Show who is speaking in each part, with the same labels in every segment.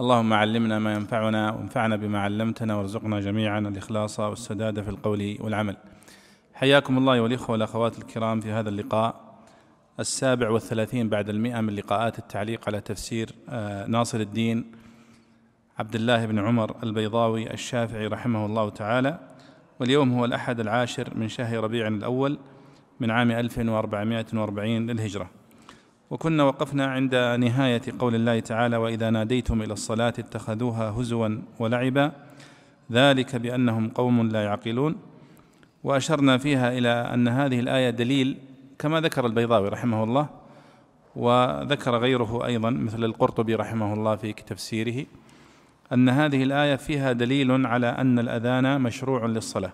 Speaker 1: اللهم علمنا ما ينفعنا وانفعنا بما علمتنا وارزقنا جميعا الإخلاص والسداد في القول والعمل. حياكم الله والاخوه والأخوات الكرام في هذا اللقاء السابع والثلاثين بعد المئة من لقاءات التعليق على تفسير آه، ناصر الدين عبد الله بن عمر البيضاوي الشافعي رحمه الله تعالى. واليوم هو الأحد العاشر من شهر ربيع الأول من عام 1440 للهجرة. وكنا وقفنا عند نهاية قول الله تعالى وإذا ناديتم إلى الصلاة اتخذوها هزوا ولعبا ذلك بأنهم قوم لا يعقلون. وأشرنا فيها إلى أن هذه الآية دليل كما ذكر البيضاوي رحمه الله وذكر غيره أيضا مثل القرطبي رحمه الله في تفسيره أن هذه الآية فيها دليل على أن الأذان مشروع للصلاة.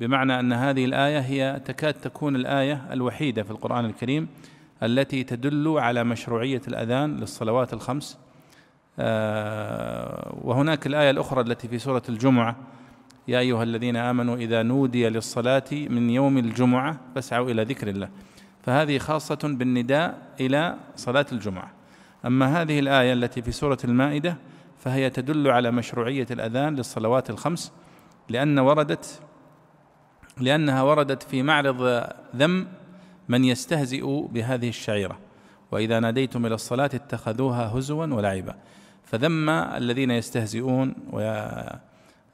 Speaker 1: بمعنى أن هذه الآية هي تكاد تكون الآية الوحيدة في القرآن الكريم التي تدل على مشروعية الأذان للصلوات الخمس. آه، وهناك الآية الأخرى التي في سورة الجمعة. يا أيها الذين آمنوا إذا نودي للصلاة من يوم الجمعة فاسعوا إلى ذكر الله. فهذه خاصة بالنداء إلى صلاة الجمعة. أما هذه الآية التي في سورة المائدة فهي تدل على مشروعية الأذان للصلوات الخمس لأن وردت لأنها وردت في معرض ذم من يستهزئ بهذه الشعيرة وإذا ناديتم إلى الصلاة اتخذوها هزوا ولعبا. فذم الذين يستهزئون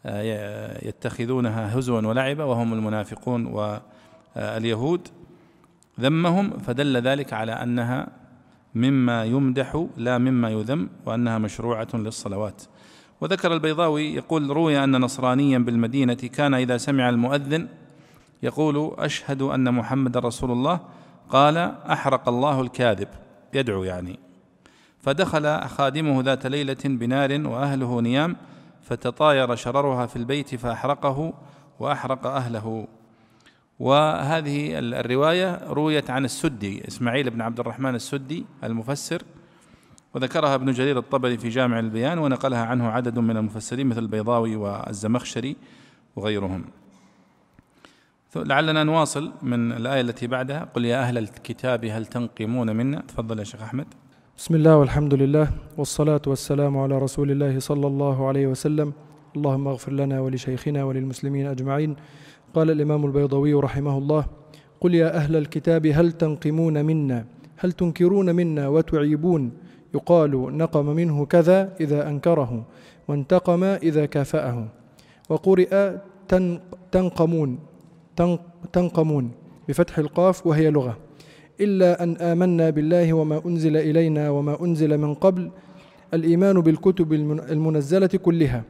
Speaker 1: ويتخذونها هزوا ولعبا وهم المنافقون واليهود ذمهم فدل ذلك على أنها مما يمدح لا مما يذم وأنها مشروعة للصلوات. وذكر البيضاوي يقول روي أن نصرانيا بالمدينة كان إذا سمع المؤذن يقول أشهد أن محمد رسول الله. قال أحرق الله الكاذب. يدعو يعني. فدخل خادمه ذات ليلة بنار وأهله نيام فتطاير شررها في البيت فأحرقه وأحرق أهله. وهذه الرواية رويت عن السدي إسماعيل بن عبد الرحمن السدي المفسر. وذكرها ابن جرير الطبري في جامع البيان ونقلها عنه عدد من المفسرين مثل البيضاوي والزمخشري وغيرهم. لعلنا نواصل من الآية التي بعدها. قل يا أهل الكتاب هل تنقمون منا؟ تفضل يا شيخ أحمد.
Speaker 2: بسم الله والحمد لله والصلاة والسلام على رسول الله صلى الله عليه وسلم. اللهم اغفر لنا ولشيخنا وللمسلمين أجمعين. قال الإمام البيضوي رحمه الله قل يا أهل الكتاب هل تنقمون منا؟ هل تنكرون منا وتعيبون؟ يقال نقم منه كذا إذا أنكره وانتقم إذا كافأه. وقرئ تنقمون. تنقمون بفتح القاف وهي لغة. إلا أن آمنا بالله وما أنزل إلينا وما أنزل من قبل الإيمان بالكتب المنزلة كلها.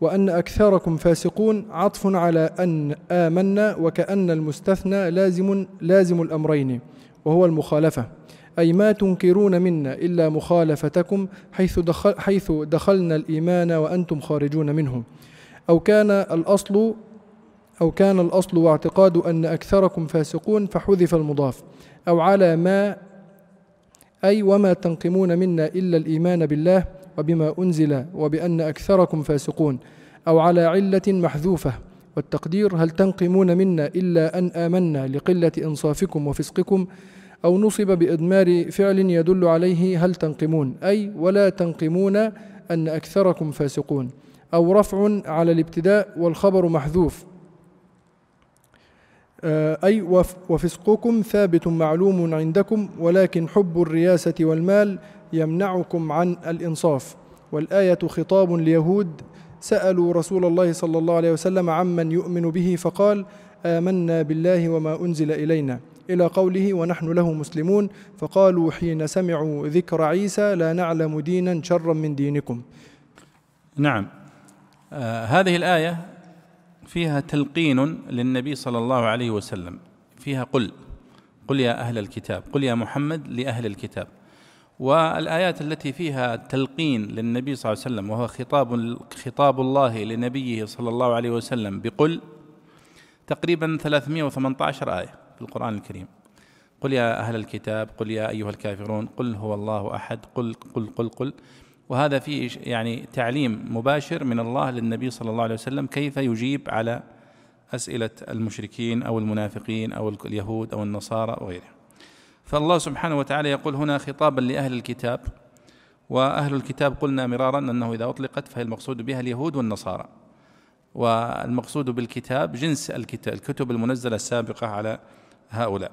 Speaker 2: وأن أكثركم فاسقون عطف على أن آمنا وكأن المستثنى لازم لازم الأمرين وهو المخالفة. أي ما تنكرون منا إلا مخالفتكم حيث, دخل حيث دخلنا الإيمان وأنتم خارجون منه. أو كان الأصل أو كان الأصل واعتقاد أن أكثركم فاسقون فحذف المضاف أو على ما أي وما تنقمون منا إلا الإيمان بالله وبما أنزل وبأن أكثركم فاسقون أو على علة محذوفة والتقدير هل تنقمون منا إلا أن آمنا لقلة إنصافكم وفسقكم أو نصب بإضمار فعل يدل عليه هل تنقمون أي ولا تنقمون أن أكثركم فاسقون أو رفع على الابتداء والخبر محذوف أي وفسقكم ثابت معلوم عندكم ولكن حب الرياسة والمال يمنعكم عن الإنصاف. والآية خطاب ليهود سألوا رسول الله صلى الله عليه وسلم عمن يؤمن به فقال آمنا بالله وما أنزل إلينا. إلى قوله ونحن له مسلمون. فقالوا حين سمعوا ذكر عيسى لا نعلم دينا شرا من دينكم.
Speaker 1: نعم. آه هذه الآية فيها تلقين للنبي صلى الله عليه وسلم. فيها قل قل يا أهل الكتاب قل يا محمد لأهل الكتاب. والآيات التي فيها تلقين للنبي صلى الله عليه وسلم وهو خطاب خطاب الله لنبيه صلى الله عليه وسلم بقل تقريبا 318 آية في القرآن الكريم. قل يا أهل الكتاب قل يا أيها الكافرون قل هو الله أحد قل قل قل قل. وهذا فيه يعني تعليم مباشر من الله للنبي صلى الله عليه وسلم كيف يجيب على أسئلة المشركين أو المنافقين أو اليهود أو النصارى وغيرهم فالله سبحانه وتعالى يقول هنا خطابا لأهل الكتاب وأهل الكتاب قلنا مرارا أنه إذا أطلقت فهي المقصود بها اليهود والنصارى. والمقصود بالكتاب جنس الكتاب الكتب المنزلة السابقة على هؤلاء.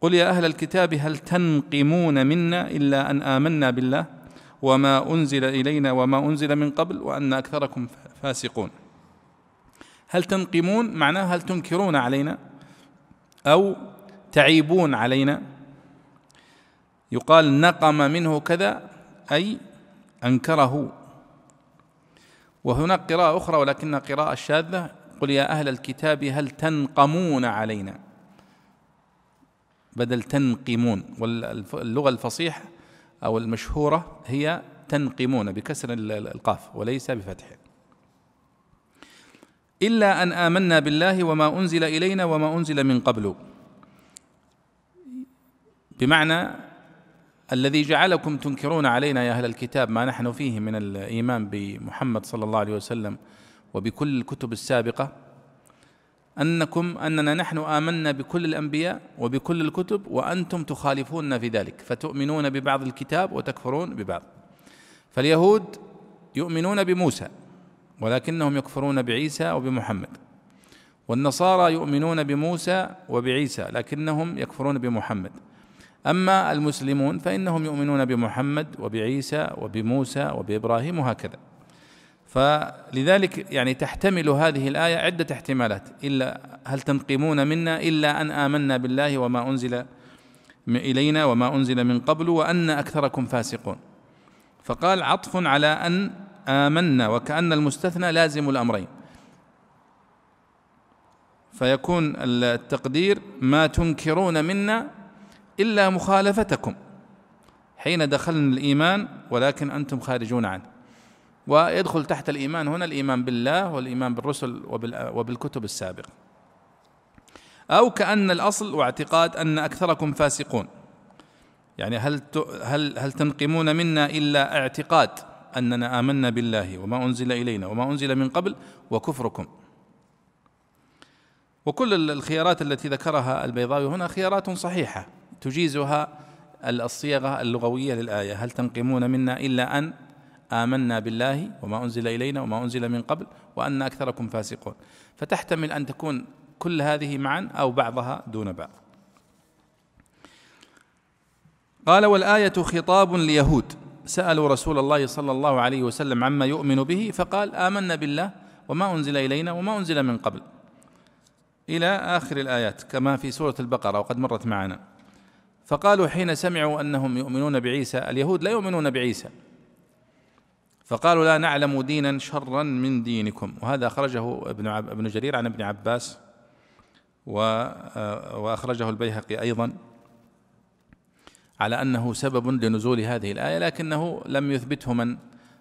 Speaker 1: قل يا أهل الكتاب هل تنقمون منا إلا أن آمنا بالله؟ وما أنزل إلينا وما أنزل من قبل وأن أكثركم فاسقون. هل تنقمون؟ معناه هل تنكرون علينا؟ أو تعيبون علينا؟ يقال نقم منه كذا أي أنكره. وهناك قراءة أخرى ولكنها قراءة شاذة. قل يا أهل الكتاب هل تنقمون علينا؟ بدل تنقمون. واللغة الفصيحة أو المشهورة هي تنقمون بكسر القاف وليس بفتحه إلا أن آمنا بالله وما أنزل إلينا وما أنزل من قبل. بمعنى الذي جعلكم تنكرون علينا يا أهل الكتاب ما نحن فيه من الإيمان بمحمد صلى الله عليه وسلم وبكل الكتب السابقة أنكم أننا نحن آمنا بكل الأنبياء وبكل الكتب وأنتم تخالفوننا في ذلك فتؤمنون ببعض الكتاب وتكفرون ببعض. فاليهود يؤمنون بموسى ولكنهم يكفرون بعيسى وبمحمد. والنصارى يؤمنون بموسى وبعيسى لكنهم يكفرون بمحمد. أما المسلمون فإنهم يؤمنون بمحمد وبعيسى وبموسى وبإبراهيم وهكذا. فلذلك يعني تحتمل هذه الآية عدة احتمالات. إلا هل تنقمون منا إلا أن آمنا بالله وما أنزل إلينا وما أنزل من قبل وأن أكثركم فاسقون. فقال عطف على أن آمنا وكأن المستثنى لازم الأمرين. فيكون التقدير ما تنكرون منا إلا مخالفتكم. حين دخلنا الإيمان ولكن أنتم خارجون عنه. ويدخل تحت الإيمان. هنا الإيمان بالله والإيمان بالرسل وبالكتب السابقة. أو كأن الأصل واعتقاد أن أكثركم فاسقون. يعني هل هل هل تنقمون منا إلا اعتقاد أننا آمنا بالله وما أنزل إلينا وما أنزل من قبل وكفركم. وكل الخيارات التي ذكرها البيضاوي هنا خيارات صحيحة تجيزها الصيغة اللغوية للآية. هل تنقمون منا إلا أن آمنا بالله وما أنزل إلينا وما أنزل من قبل وأن أكثركم فاسقون. فتحتمل أن تكون كل هذه معا أو بعضها دون بعض. قال والآية خطاب ليهود. سألوا رسول الله صلى الله عليه وسلم عما يؤمن به فقال آمنا بالله وما أنزل إلينا وما أنزل من قبل. إلى آخر الآيات كما في سورة البقرة وقد مرت معنا. فقالوا حين سمعوا أنهم يؤمنون بعيسى اليهود لا يؤمنون بعيسى. فقالوا لا نعلم دينا شرا من دينكم. وهذا أخرجه ابن ابن جرير عن ابن عباس وأخرجه البيهقي أيضا على أنه سبب لنزول هذه الآية لكنه لم يثبته من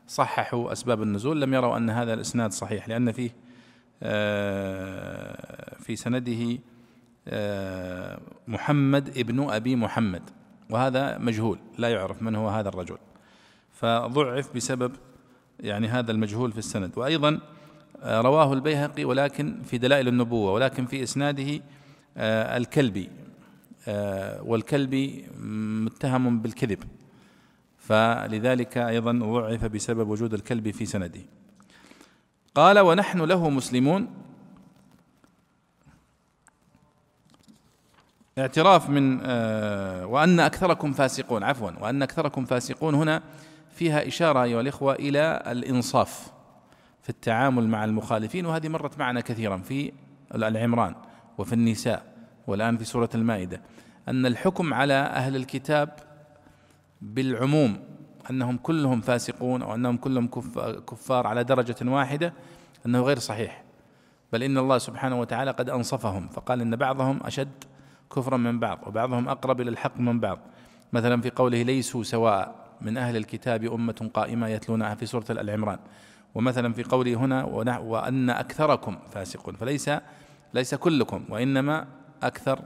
Speaker 1: صححوا أسباب النزول لم يروا أن هذا الإسناد صحيح لأن فيه آه، في سنده آه، محمد ابن أبي محمد وهذا مجهول لا يعرف من هو هذا الرجل. فضعف بسبب يعني هذا المجهول في السند. وأيضا آه، رواه البيهقي ولكن في دلائل النبوة ولكن في إسناده آه، الكلبي آه، والكلبي متهم بالكذب. فلذلك أيضا ضعف بسبب وجود الكلب في سنده. قال ونحن له مسلمون. اعتراف من وأن أكثركم فاسقون. عفوا وأن أكثركم فاسقون هنا فيها إشارة أيها الإخوة إلى الإنصاف في التعامل مع المخالفين وهذه مرت معنا كثيرا في العمران وفي النساء والآن في سورة المائدة أن الحكم على أهل الكتاب بالعموم أنهم كلهم فاسقون أو أنهم كلهم كفار على درجة واحدة أنه غير صحيح. بل إن الله سبحانه وتعالى قد أنصفهم فقال إن بعضهم أشد كفرا من بعض وبعضهم أقرب إلى الحق من بعض. مثلا في قوله ليسوا سواء من أهل الكتاب أمة قائمة يتلونها في سورة العمران ومثلا في قوله هنا وأن أكثركم فاسقون. فليس ليس كلكم وإنما أكثر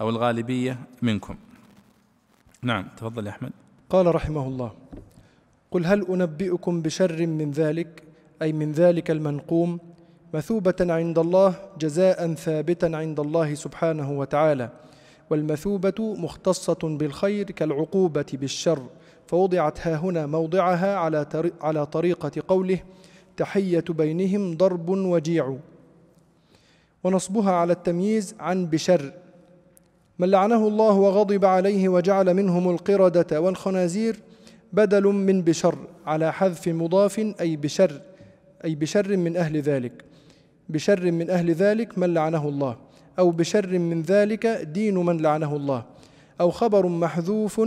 Speaker 1: أو الغالبية منكم. نعم تفضل يا أحمد.
Speaker 2: قال رحمه الله قل هل أنبئكم بشر من ذلك؟ أي من ذلك المنقوم؟ مثوبة عند الله جزاء ثابتا عند الله سبحانه وتعالى. والمثوبة مختصة بالخير كالعقوبة بالشر. فوضعت ها هنا موضعها على على طريقة قوله تحية بينهم ضرب وجيع. ونصبها على التمييز عن بشر. من لعنه الله وغضب عليه وجعل منهم القردة والخنازير بدل من بشر على حذف مضاف أي بشر أي بشر من أهل ذلك. بشر من أهل ذلك من لعنه الله. أو بشر من ذلك دين من لعنه الله. أو خبر محذوف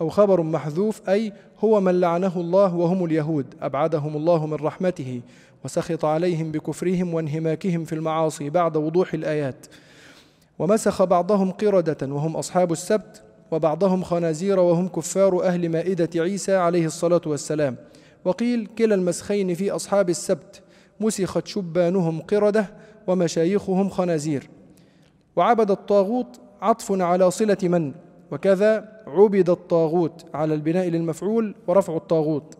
Speaker 2: أو خبر محذوف أي هو من لعنه الله وهم اليهود أبعدهم الله من رحمته وسخط عليهم بكفرهم وانهماكهم في المعاصي بعد وضوح الآيات. ومسخ بعضهم قردة وهم أصحاب السبت وبعضهم خنازير وهم كفار أهل مائدة عيسى عليه الصلاة والسلام. وقيل كلا المسخين في أصحاب السبت مسخت شبانهم قردة ومشايخهم خنازير. وعبد الطاغوت عطف على صلة من؟ وكذا عبد الطاغوت على البناء للمفعول ورفع الطاغوت.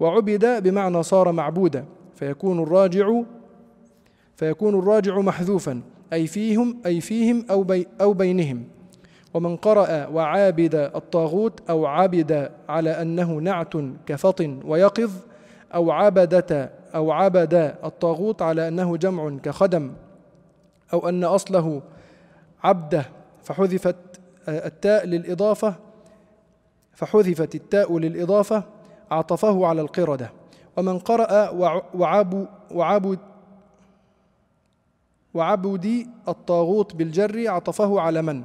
Speaker 2: وعبد بمعنى صار معبودا فيكون الراجع فيكون الراجع محذوفا أي فيهم أي فيهم أو, بي أو بينهم. ومن قرأ وعابد الطاغوت أو عبد على أنه نعت كفط ويقظ أو عبدة أو عبد الطاغوت على أنه جمع كخدم أو أن أصله عبده فحذفت التاء للإضافة فحذفت التاء للإضافة عطفه على القردة. ومن قرأ وعب وعبد وعبدي الطاغوت بالجر عطفه على من؟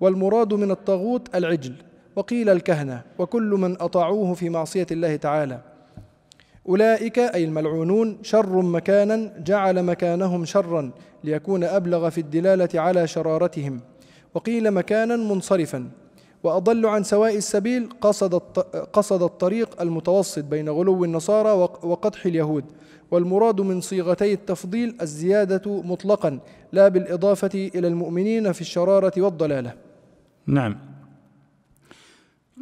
Speaker 2: والمراد من الطاغوت العجل وقيل الكهنة وكل من أطاعوه في معصية الله تعالى. أولئك أي الملعونون شر مكانا جعل مكانهم شرا ليكون أبلغ في الدلالة على شرارتهم. وقيل مكانا منصرفا وأضل عن سواء السبيل قصد قصد الطريق المتوسط بين غلو النصارى وقدح اليهود والمراد من صيغتي التفضيل الزيادة مطلقا لا بالإضافة إلى المؤمنين في الشرارة والضلالة.
Speaker 1: نعم.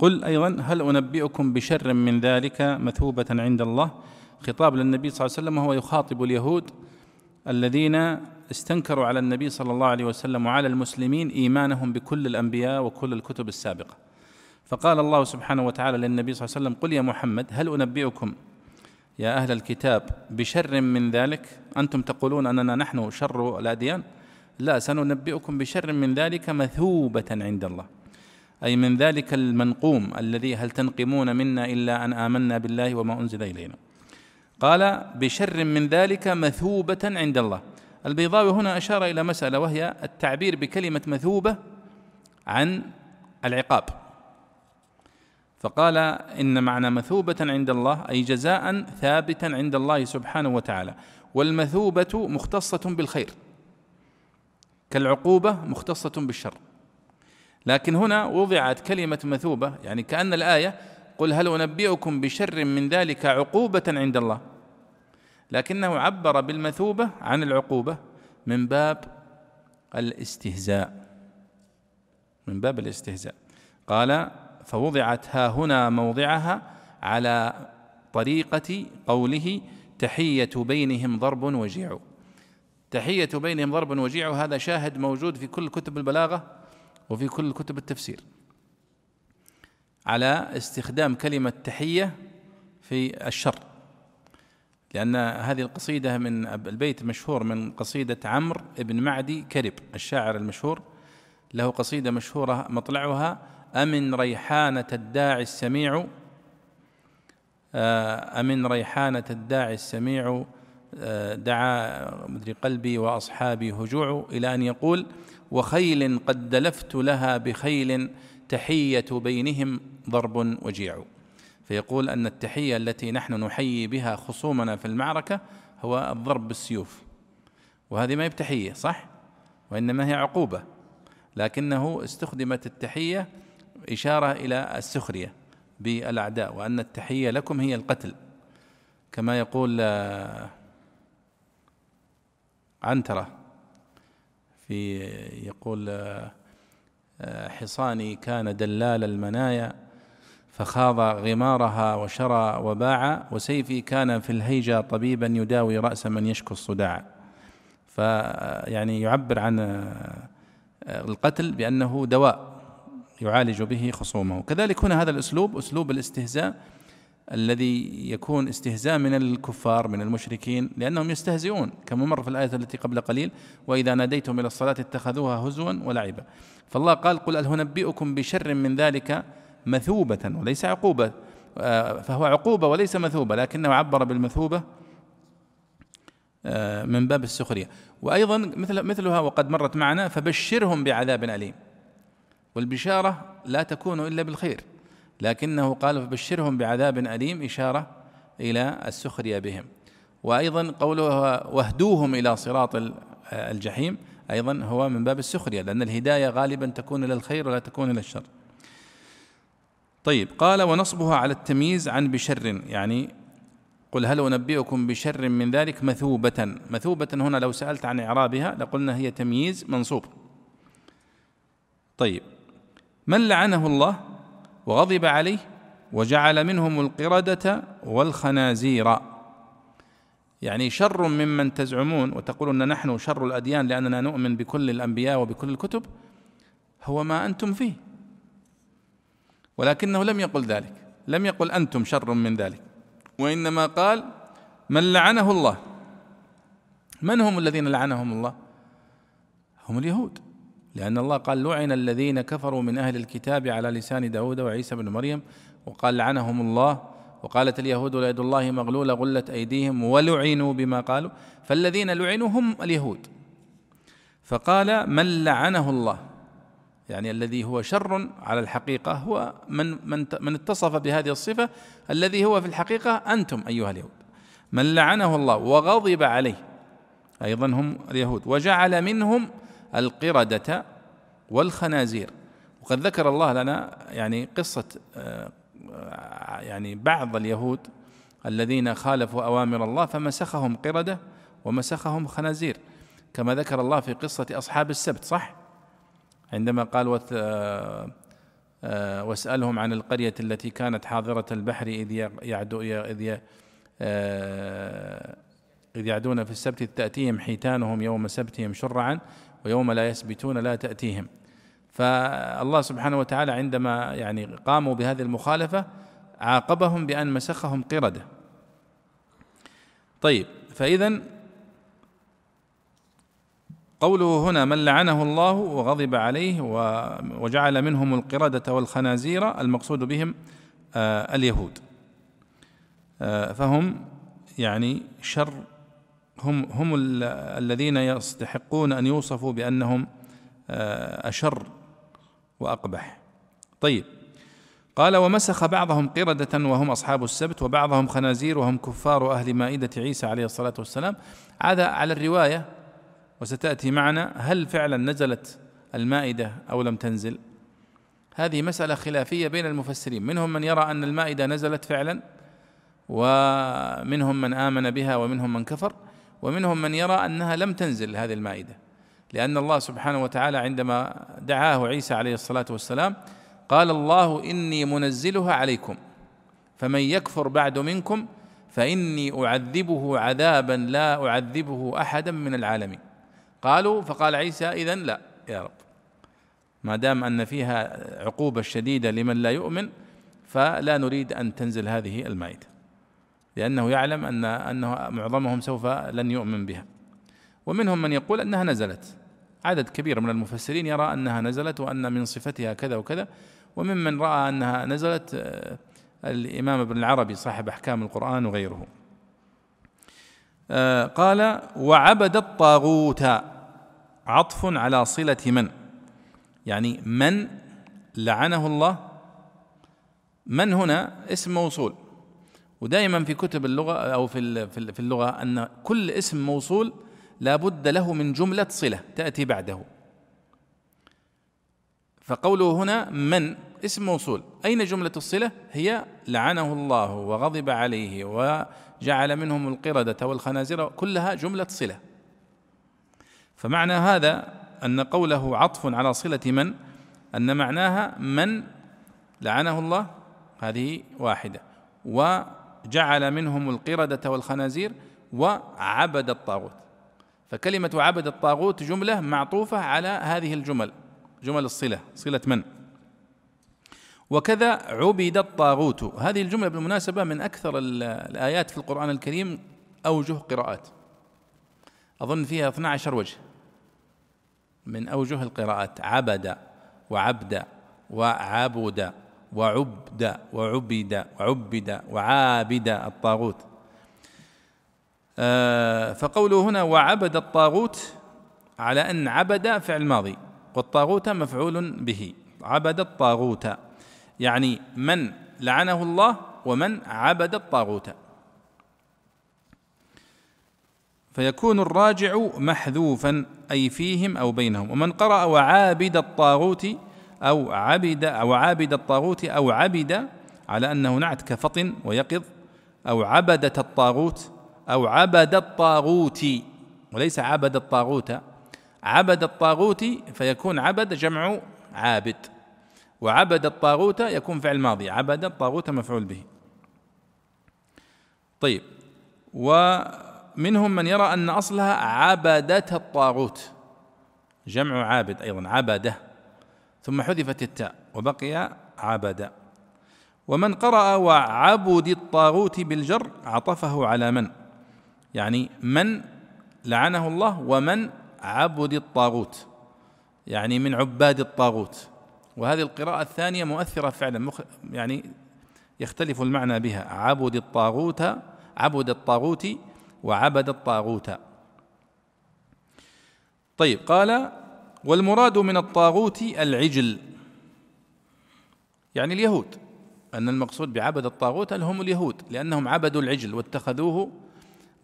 Speaker 1: قل أيضا هل أنبئكم بشر من ذلك مثوبة عند الله؟ خطاب للنبي صلى الله عليه وسلم وهو يخاطب اليهود الذين استنكروا على النبي صلى الله عليه وسلم وعلى المسلمين إيمانهم بكل الأنبياء وكل الكتب السابقة. فقال الله سبحانه وتعالى للنبي صلى الله عليه وسلم قل يا محمد هل أنبئكم يا أهل الكتاب بشر من ذلك؟ أنتم تقولون أننا نحن شر الأديان؟ لا سننبئكم بشر من ذلك مثوبة عند الله. أي من ذلك المنقوم الذي هل تنقمون منا إلا أن آمنا بالله وما أنزل إلينا. قال بشر من ذلك مثوبة عند الله. البيضاوي هنا أشار إلى مسألة وهي التعبير بكلمة مثوبة عن العقاب. فقال إن معنى مثوبة عند الله أي جزاء ثابتا عند الله سبحانه وتعالى. والمثوبة مختصة بالخير كالعقوبة مختصة بالشر. لكن هنا وضعت كلمة مثوبة يعني كأن الآية قل هل أنبئكم بشر من ذلك عقوبة عند الله؟ لكنه عبر بالمثوبة عن العقوبة من باب الاستهزاء. من باب الاستهزاء. قال فوضعت ها هنا موضعها على طريقة قوله تحية بينهم ضرب وجيع. تحية بينهم ضرب وجيع هذا شاهد موجود في كل كتب البلاغة وفي كل كتب التفسير. على استخدام كلمة تحية في الشر. لأن هذه القصيدة من البيت مشهور من قصيدة عمرو بن معدي كرب الشاعر المشهور. له قصيدة مشهورة مطلعها أمن ريحانة الداعي السميع آه، أمن ريحانة الداعي السميع آه، دعا مدري قلبي وأصحابي هجوع إلى أن يقول وخيل قد دلفت لها بخيل تحية بينهم. ضرب وجيع. فيقول أن التحية التي نحن نحيي بها خصومنا في المعركة هو الضرب بالسيوف. وهذه ما هي بتحية صح؟ وإنما هي عقوبة. لكنه استخدمت التحية إشارة إلى السخرية بالأعداء وأن التحية لكم هي القتل. كما يقول آه، عنترة في يقول آه، حصاني كان دلال المنايا فخاض غمارها وشرى وباع وسيفي كان في الهيجة طبيبا يداوي رأس من يشكو الصداع. فيعني يعبر عن القتل بأنه دواء يعالج به خصومه. كذلك هنا هذا الأسلوب أسلوب الاستهزاء الذي يكون استهزاء من الكفار من المشركين لأنهم يستهزئون كما مر في الآية التي قبل قليل وإذا ناديتم إلى الصلاة اتخذوها هزوا ولعبا. فالله قال قل هل بشر من ذلك مثوبة وليس عقوبة. آه، فهو عقوبة وليس مثوبة لكنه عبر بالمثوبة آه، من باب السخرية. وأيضا مثل مثلها وقد مرت معنا فبشرهم بعذاب أليم. والبشارة لا تكون إلا بالخير لكنه قال فبشرهم بعذاب أليم إشارة إلى السخرية بهم. وأيضا قوله واهدوهم إلى صراط الجحيم أيضا هو من باب السخرية لأن الهداية غالبا تكون إلى الخير ولا تكون إلى الشر. طيب قال ونصبها على التمييز عن بشر. يعني قل هل أنبئكم بشر من ذلك مثوبة؟ مثوبة هنا لو سألت عن إعرابها لقلنا هي تمييز منصوب. طيب من لعنه الله وغضب عليه وجعل منهم القردة والخنازير. يعني شر ممن تزعمون وتقولون نحن شر الأديان لأننا نؤمن بكل الأنبياء وبكل الكتب هو ما أنتم فيه. ولكنه لم يقل ذلك لم يقل أنتم شر من ذلك وإنما قال من لعنه الله. من هم الذين لعنهم الله؟ هم اليهود لأن الله قال لعن الذين كفروا من أهل الكتاب على لسان داود وعيسى بن مريم وقال لعنهم الله وقالت اليهود ليد الله مغلولة غلت أيديهم ولعنوا بما قالوا فالذين لعنوا هم اليهود. فقال من لعنه الله؟ يعني الذي هو شر على الحقيقة هو من من من اتصف بهذه الصفة الذي هو في الحقيقة أنتم أيها اليهود. من لعنه الله وغضب عليه أيضا هم اليهود وجعل منهم القردة والخنازير. وقد ذكر الله لنا يعني قصة آه، يعني بعض اليهود الذين خالفوا أوامر الله فمسخهم قردة ومسخهم خنازير. كما ذكر الله في قصة أصحاب السبت صح؟ عندما قال آه، آه، واسألهم عن القرية التي كانت حاضرة البحر إذ يعدو إذ إذ يعدون في السبت تأتيهم حيتانهم يوم سبتهم شرعا ويوم لا يسبتون لا تأتيهم. فالله سبحانه وتعالى عندما يعني قاموا بهذه المخالفة عاقبهم بأن مسخهم قردة. طيب فإذا قوله هنا من لعنه الله وغضب عليه وجعل منهم القردة والخنازير المقصود بهم آه، اليهود. آه، فهم يعني شر هم هم الذين يستحقون أن يوصفوا بأنهم آه، أشر وأقبح. طيب. قال ومسخ بعضهم قردة وهم أصحاب السبت وبعضهم خنازير وهم كفار أهل مائدة عيسى عليه الصلاة والسلام. هذا على الرواية وستأتي معنا هل فعلا نزلت المائدة أو لم تنزل؟ هذه مسألة خلافية بين المفسرين. منهم من يرى أن المائدة نزلت فعلا ومنهم من آمن بها ومنهم من كفر ومنهم من يرى أنها لم تنزل هذه المائدة. لأن الله سبحانه وتعالى عندما دعاه عيسى عليه الصلاة والسلام قال الله إني منزلها عليكم فمن يكفر بعد منكم فإني أعذبه عذابا لا أعذبه احدا من العالمين. قالوا فقال عيسى اذا لا يا رب. ما دام أن فيها عقوبة شديدة لمن لا يؤمن فلا نريد أن تنزل هذه المائدة. لأنه يعلم أن أنه معظمهم سوف لن يؤمن بها. ومنهم من يقول أنها نزلت. عدد كبير من المفسرين يرى أنها نزلت وأن من صفتها كذا وكذا. وممن رأى أنها نزلت آه، الإمام ابن العربي صاحب أحكام القرآن وغيره. قال وعبد الطاغوت. عطف على صلة من؟ يعني من لعنه الله؟ من هنا اسم موصول. ودائما في كتب اللغة أو في في اللغة أن كل اسم موصول لا بد له من جملة صلة تأتي بعده. فقوله هنا من اسم موصول. أين جملة الصلة؟ هي لعنه الله وغضب عليه وجعل منهم القردة والخنازير كلها جملة صلة. فمعنى هذا أن قوله عطف على صلة من؟ أن معناها من لعنه الله؟ هذه واحدة. وجعل منهم القردة والخنازير وعبد الطاغوت. فكلمة عبد الطاغوت جملة معطوفة على هذه الجمل جمل الصلة. صلة من؟ وكذا عبد الطاغوت. هذه الجملة بالمناسبة من أكثر الآيات في القرآن الكريم أوجه قراءات. أظن فيها 12 وجه. من أوجه القراءات. عبد وعبد وعبد وعبد وعبد وعبد وعابد الطاغوت. آه، فقوله هنا وعبد الطاغوت على أن عبد فعل ماضي والطاغوت مفعول به. عبد الطاغوت. يعني من لعنه الله ومن عبد الطاغوت. فيكون الراجع محذوفا أي فيهم أو بينهم. ومن قرأ وعابد الطاغوت أو عبد أو عابد الطاغوت أو عبد على أنه نعت كفطن ويقظ أو عبدة الطاغوت أو عبد الطاغوت وليس عبد الطاغوت. عبد الطاغوت فيكون عبد جمع عابد. وعبد الطاغوت يكون فعل ماضي. عبد الطاغوت مفعول به. طيب. ومنهم من يرى أن أصلها عبدة الطاغوت. جمع عابد أيضا عبدة. ثم حذفت التاء وبقي عبد. ومن قرأ وعبد الطاغوت بالجر عطفه على من؟ يعني من لعنه الله ومن عبد الطاغوت. يعني من عباد الطاغوت. وهذه القراءة الثانية مؤثرة فعلا يعني يختلف المعنى بها. عبد الطاغوت عبد الطاغوت وعبد الطاغوت. طيب قال والمراد من الطاغوت العجل. يعني اليهود. أن المقصود بعبد الطاغوت هم اليهود لأنهم عبدوا العجل واتخذوه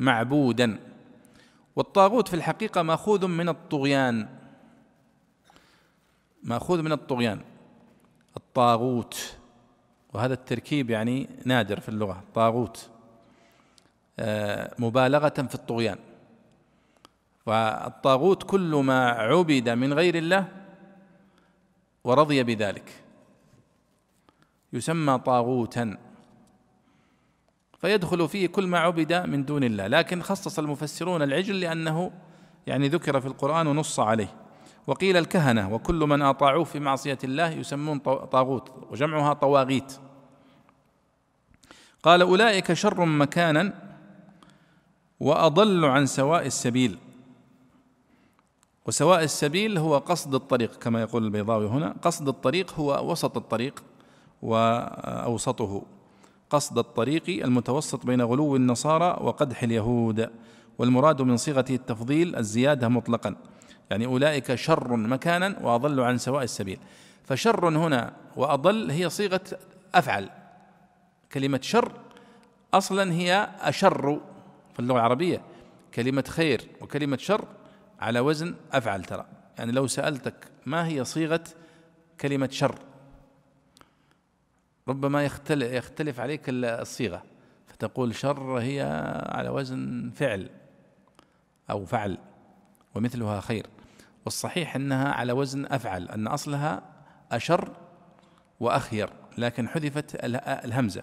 Speaker 1: معبودا. والطاغوت في الحقيقة مأخوذ من الطغيان. مأخوذ من الطغيان الطاغوت. وهذا التركيب يعني نادر في اللغة طاغوت آه، مبالغة في الطغيان. فالطاغوت كل ما عبد من غير الله ورضي بذلك. يسمى طاغوتا. فيدخل فيه كل ما عبد من دون الله. لكن خصص المفسرون العجل لأنه يعني ذكر في القرآن ونص عليه. وقيل الكهنة وكل من أطاعوه في معصية الله يسمون طاغوت وجمعها طواغيت. قال أولئك شر مكانا وأضل عن سواء السبيل. وسواء السبيل هو قصد الطريق كما يقول البيضاوي هنا قصد الطريق هو وسط الطريق وأوسطه. قصد الطريق المتوسط بين غلو النصارى وقدح اليهود والمراد من صيغة التفضيل الزيادة مطلقا. يعني أولئك شر مكانا وأضل عن سواء السبيل. فشر هنا وأضل هي صيغة أفعل. كلمة شر أصلا هي أشر في اللغة العربية. كلمة خير وكلمة شر على وزن أفعل ترى. يعني لو سألتك ما هي صيغة كلمة شر؟ ربما يختلف, عليك الصيغة. فتقول شر هي على وزن فعل أو فعل ومثلها خير. والصحيح أنها على وزن أفعل أن أصلها أشر وأخير لكن حذفت الهمزة.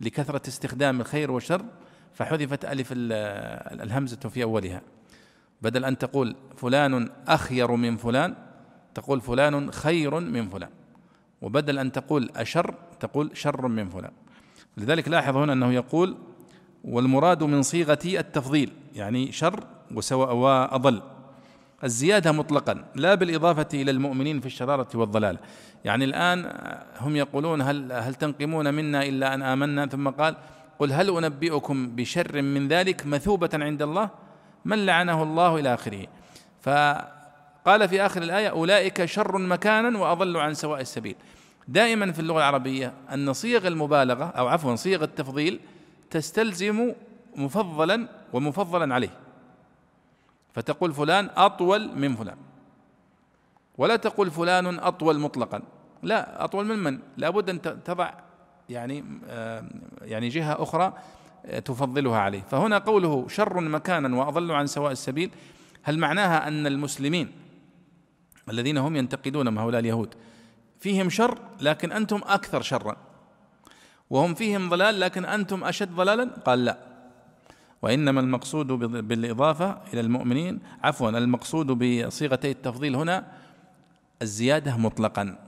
Speaker 1: لكثرة استخدام الخير والشر فحذفت ألف الهمزة في أولها. بدل أن تقول فلان أخير من فلان تقول فلان خير من فلان. وبدل أن تقول أشر تقول شر من فلان. لذلك لاحظ هنا أنه يقول والمراد من صيغة التفضيل يعني شر وسواء وأضل. الزيادة مطلقا لا بالإضافة إلى المؤمنين في الشرارة والضلال. يعني الآن هم يقولون هل, هل تنقمون منا إلا أن آمنا؟ ثم قال قل هل أنبئكم بشر من ذلك مثوبة عند الله؟ من لعنه الله إلى آخره. فقال في آخر الآية أولئك شر مكانا وأضل عن سواء السبيل. دائما في اللغة العربية أن صيغ المبالغة أو عفوا صيغ التفضيل تستلزم مفضلا ومفضلا عليه. فتقول فلان أطول من فلان. ولا تقول فلان أطول مطلقا. لا أطول من من؟ لابد أن تضع يعني آه، يعني جهة أخرى آه، تفضلها عليه. فهنا قوله شر مكانا وأضل عن سواء السبيل. هل معناها أن المسلمين الذين هم ينتقدون هؤلاء اليهود فيهم شر لكن أنتم أكثر شرا؟ وهم فيهم ضلال لكن أنتم أشد ضلالا؟ قال لا. وإنما المقصود بالإضافة إلى المؤمنين. عفوا المقصود بصيغتي التفضيل هنا الزيادة مطلقا.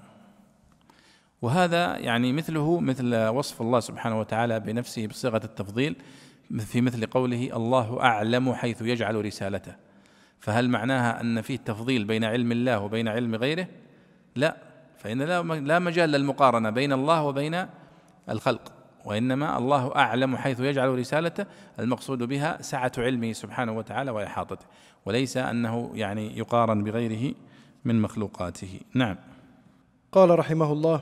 Speaker 1: وهذا يعني مثله مثل وصف الله سبحانه وتعالى بنفسه بصيغة التفضيل في مثل قوله الله أعلم حيث يجعل رسالته. فهل معناها أن فيه تفضيل بين علم الله وبين علم غيره؟ لا فإن لا مجال للمقارنة بين الله وبين الخلق. وإنما الله أعلم حيث يجعل رسالته المقصود بها سعة علمه سبحانه وتعالى وإحاطته وليس أنه يعني يقارن بغيره من مخلوقاته. نعم.
Speaker 2: قال رحمه الله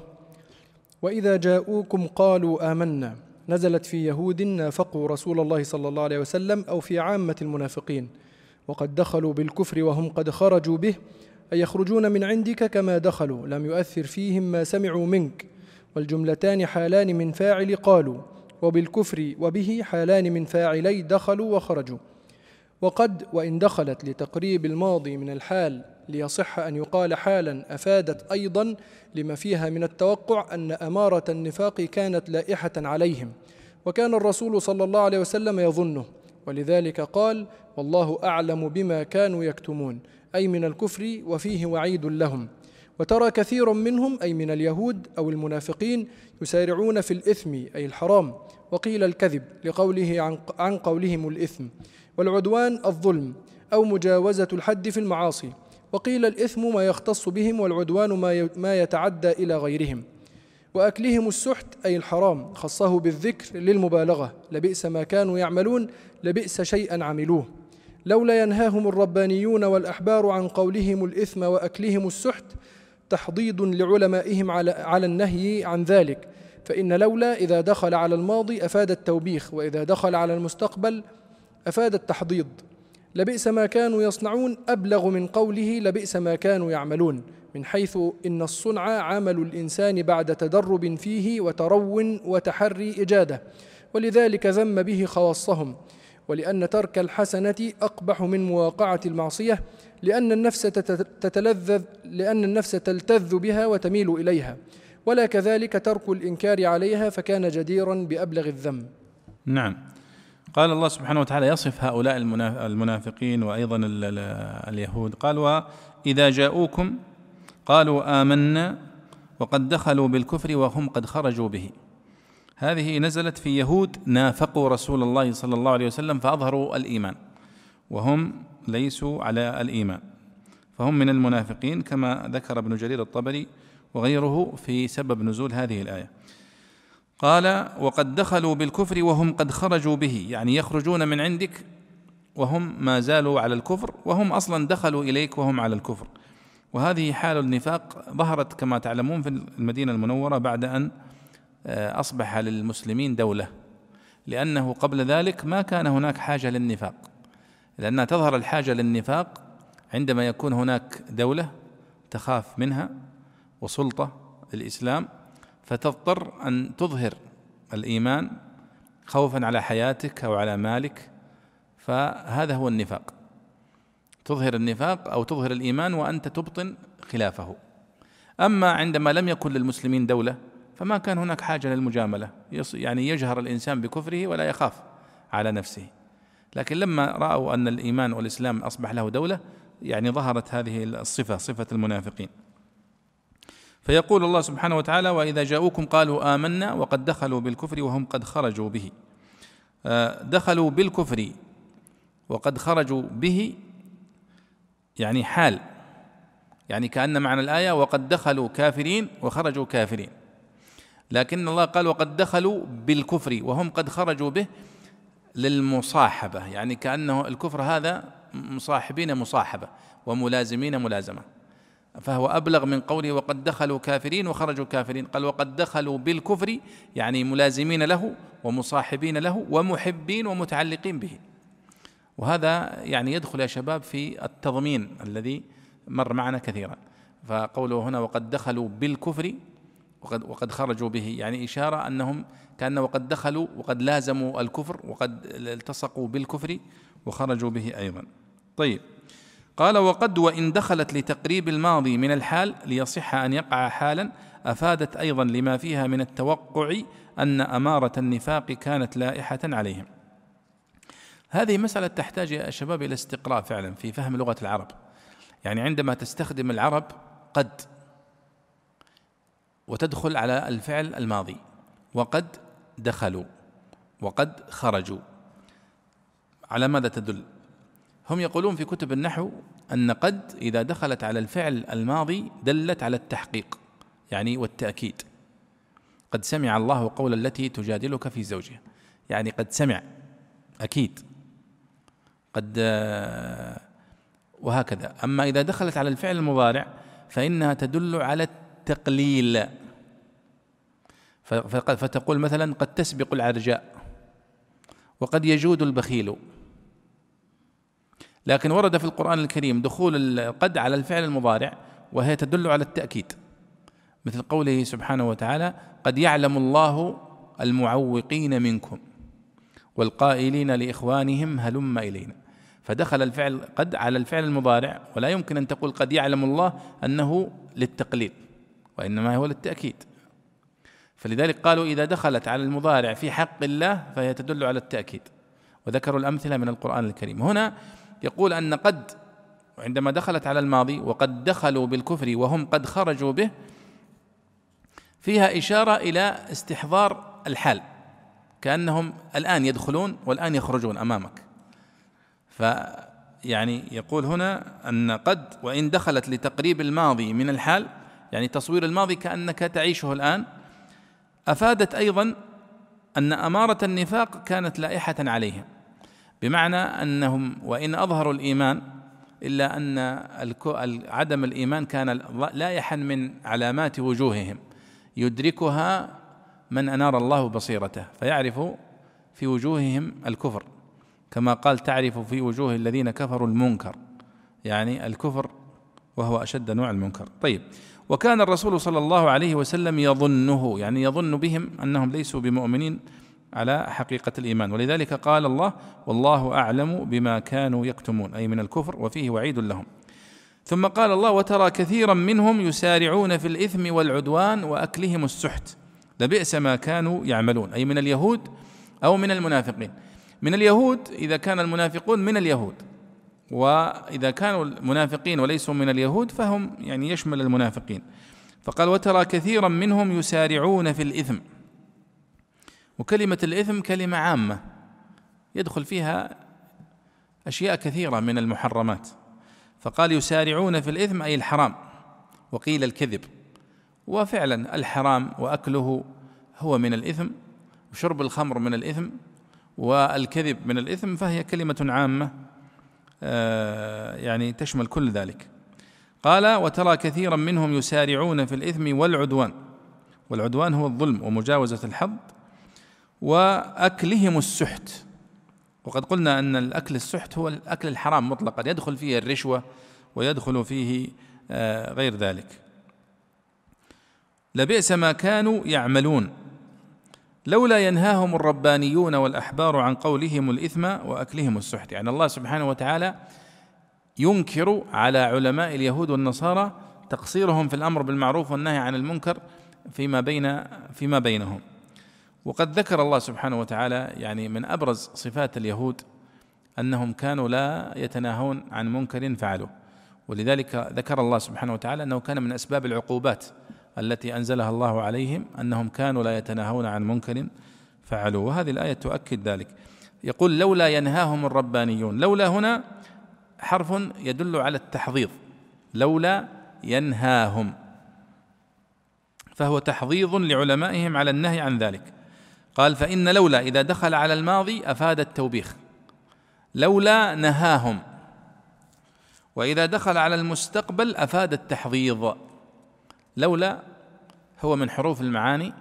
Speaker 2: وإذا جاءوكم قالوا آمنا نزلت في يهود نافقوا رسول الله صلى الله عليه وسلم أو في عامة المنافقين وقد دخلوا بالكفر وهم قد خرجوا به أي يخرجون من عندك كما دخلوا لم يؤثر فيهم ما سمعوا منك. والجملتان حالان من فاعل قالوا وبالكفر وبه حالان من فاعلي دخلوا وخرجوا. وقد وإن دخلت لتقريب الماضي من الحال ليصح أن يقال حالا أفادت أيضا لما فيها من التوقع أن أمارة النفاق كانت لائحة عليهم. وكان الرسول صلى الله عليه وسلم يظنه ولذلك قال والله أعلم بما كانوا يكتمون. أي من الكفر وفيه وعيد لهم. وترى كثير منهم أي من اليهود أو المنافقين يسارعون في الإثم أي الحرام. وقيل الكذب لقوله عن قولهم الإثم. والعدوان الظلم أو مجاوزة الحد في المعاصي. وقيل الإثم ما يختص بهم والعدوان ما يتعدى إلى غيرهم. وأكلهم السحت أي الحرام خصه بالذكر للمبالغة. لبئس ما كانوا يعملون لبئس شيئا عملوه. لولا ينهاهم الربانيون والأحبار عن قولهم الإثم وأكلهم السحت تحضيض لعلمائهم على, على النهي عن ذلك فإن لولا إذا دخل على الماضي أفاد التوبيخ وإذا دخل على المستقبل أفاد التحضيض. لبئس ما كانوا يصنعون أبلغ من قوله لبئس ما كانوا يعملون من حيث إن الصنع عمل الإنسان بعد تدرب فيه وترو وتحري إجادة ولذلك ذم به خواصهم ولأن ترك الحسنة أقبح من مواقعة المعصية لأن النفس تتلذذ لأن النفس تلتذ بها وتميل إليها. ولا كذلك ترك الإنكار عليها فكان جديرا بأبلغ الذم
Speaker 1: نعم. قال الله سبحانه وتعالى يصف هؤلاء المنافقين وأيضا اليهود. قال واذا جاءوكم قالوا آمنا وقد دخلوا بالكفر وهم قد خرجوا به. هذه نزلت في يهود نافقوا رسول الله صلى الله عليه وسلم فأظهروا الإيمان. وهم ليسوا على الإيمان. فهم من المنافقين كما ذكر ابن جرير الطبري وغيره في سبب نزول هذه الآية. قال وقد دخلوا بالكفر وهم قد خرجوا به. يعني يخرجون من عندك وهم ما زالوا على الكفر وهم أصلا دخلوا إليك وهم على الكفر. وهذه حال النفاق ظهرت كما تعلمون في المدينة المنورة بعد أن آه، أصبح للمسلمين دولة. لأنه قبل ذلك ما كان هناك حاجة للنفاق. لانها تظهر الحاجة للنفاق عندما يكون هناك دولة تخاف منها وسلطة الاسلام فتضطر أن تظهر الإيمان خوفا على حياتك أو على مالك. فهذا هو النفاق. تظهر النفاق أو تظهر الإيمان وأنت تبطن خلافه. أما عندما لم يكن للمسلمين دولة فما كان هناك حاجة للمجاملة. يعني يجهر الإنسان بكفره ولا يخاف على نفسه. لكن لما رأوا أن الإيمان والإسلام أصبح له دولة يعني ظهرت هذه الصفة صفة المنافقين. فيقول الله سبحانه وتعالى وإذا جاءوكم قالوا آمنا وقد دخلوا بالكفر وهم قد خرجوا به. آه، دخلوا بالكفر وقد خرجوا به يعني حال يعني كأن معنى الآية وقد دخلوا كافرين وخرجوا كافرين. لكن الله قال وقد دخلوا بالكفر وهم قد خرجوا به. للمصاحبة يعني كأنه الكفر هذا مصاحبين مصاحبة وملازمين ملازمة. فهو أبلغ من قوله وقد دخلوا كافرين وخرجوا كافرين. قال وقد دخلوا بالكفر يعني ملازمين له ومصاحبين له ومحبين ومتعلقين به. وهذا يعني يدخل يا شباب في التضمين الذي مر معنا كثيرا. فقوله هنا وقد دخلوا بالكفر وقد وقد خرجوا به يعني إشارة أنهم كأن وقد دخلوا وقد لازموا الكفر وقد التصقوا بالكفر وخرجوا به أيضا. طيب. قال وقد وإن دخلت لتقريب الماضي من الحال ليصح أن يقع حالا أفادت أيضا لما فيها من التوقع أن أمارة النفاق كانت لائحة عليهم. هذه مسألة تحتاج يا شباب إلى استقراء فعلا في فهم لغة العرب. يعني عندما تستخدم العرب قد وتدخل على الفعل الماضي. وقد دخلوا وقد خرجوا. على ماذا تدل؟ هم يقولون في كتب النحو أن قد إذا دخلت على الفعل الماضي دلت على التحقيق يعني والتأكيد. قد سمع الله قول التي تجادلك في زوجها يعني قد سمع أكيد. قد وهكذا. أما إذا دخلت على الفعل المضارع فإنها تدل على التقليل. فتقول مثلا قد تسبق العرجاء وقد يجود البخيل. لكن ورد في القرآن الكريم دخول قد على الفعل المضارع وهي تدل على التأكيد مثل قوله سبحانه وتعالى قد يعلم الله المعوقين منكم والقائلين لإخوانهم هلم إلينا فدخل الفعل قد على الفعل المضارع ولا يمكن أن تقول قد يعلم الله أنه للتقليل. وإنما هو للتأكيد. فلذلك قالوا إذا دخلت على المضارع في حق الله فهي تدل على التأكيد. وذكروا الأمثلة من القرآن الكريم. هنا يقول أن قد عندما دخلت على الماضي وقد دخلوا بالكفر وهم قد خرجوا به فيها إشارة إلى استحضار الحال. كأنهم الآن يدخلون والآن يخرجون أمامك. فيعني يقول هنا أن قد وإن دخلت لتقريب الماضي من الحال يعني تصوير الماضي كأنك تعيشه الآن. أفادت أيضا أن أمارة النفاق كانت لائحة عليهم بمعنى أنهم وإن أظهروا الإيمان إلا أن عدم الإيمان كان لائحا من علامات وجوههم يدركها من أنار الله بصيرته فيعرف في وجوههم الكفر. كما قال تعرف في وجوه الذين كفروا المنكر. يعني الكفر وهو أشد نوع المنكر. طيب وكان الرسول صلى الله عليه وسلم يظنه يعني يظن بهم أنهم ليسوا بمؤمنين على حقيقة الإيمان. ولذلك قال الله والله أعلم بما كانوا يكتمون. أي من الكفر وفيه وعيد لهم. ثم قال الله وترى كثيرا منهم يسارعون في الإثم والعدوان وأكلهم السحت. لبئس ما كانوا يعملون. أي من اليهود أو من المنافقين. من اليهود إذا كان المنافقون من اليهود. وإذا كانوا المنافقين وليسوا من اليهود فهم يعني يشمل المنافقين. فقال وترى كثيرا منهم يسارعون في الإثم. وكلمة الإثم كلمة عامة. يدخل فيها أشياء كثيرة من المحرمات. فقال يسارعون في الإثم أي الحرام. وقيل الكذب. وفعلا الحرام وأكله هو من الإثم وشرب الخمر من الإثم والكذب من الإثم فهي كلمة عامة. يعني تشمل كل ذلك. قال وترى كثيرا منهم يسارعون في الإثم والعدوان. والعدوان هو الظلم ومجاوزة الحظ وأكلهم السحت. وقد قلنا أن الأكل السحت هو الأكل الحرام مطلقا. يدخل فيه الرشوة ويدخل فيه آه، غير ذلك. لبئس ما كانوا يعملون. لولا ينهاهم الربانيون والأحبار عن قولهم الإثم وأكلهم السحت. يعني الله سبحانه وتعالى ينكر على علماء اليهود والنصارى تقصيرهم في الأمر بالمعروف والنهي عن المنكر فيما بين فيما بينهم. وقد ذكر الله سبحانه وتعالى يعني من أبرز صفات اليهود أنهم كانوا لا يتناهون عن منكر فعلوه. ولذلك ذكر الله سبحانه وتعالى أنه كان من أسباب العقوبات التي أنزلها الله عليهم أنهم كانوا لا يتناهون عن منكر فعلوه وهذه الآية تؤكد ذلك. يقول لولا ينهاهم الربانيون. لولا هنا حرف يدل على التحضيض. لولا ينهاهم. فهو تحضيض لعلمائهم على النهي عن ذلك. قال فإن لولا إذا دخل على الماضي أفاد التوبيخ. لولا نهاهم. وإذا دخل على المستقبل أفاد التحضيض. لولا هو من حروف المعاني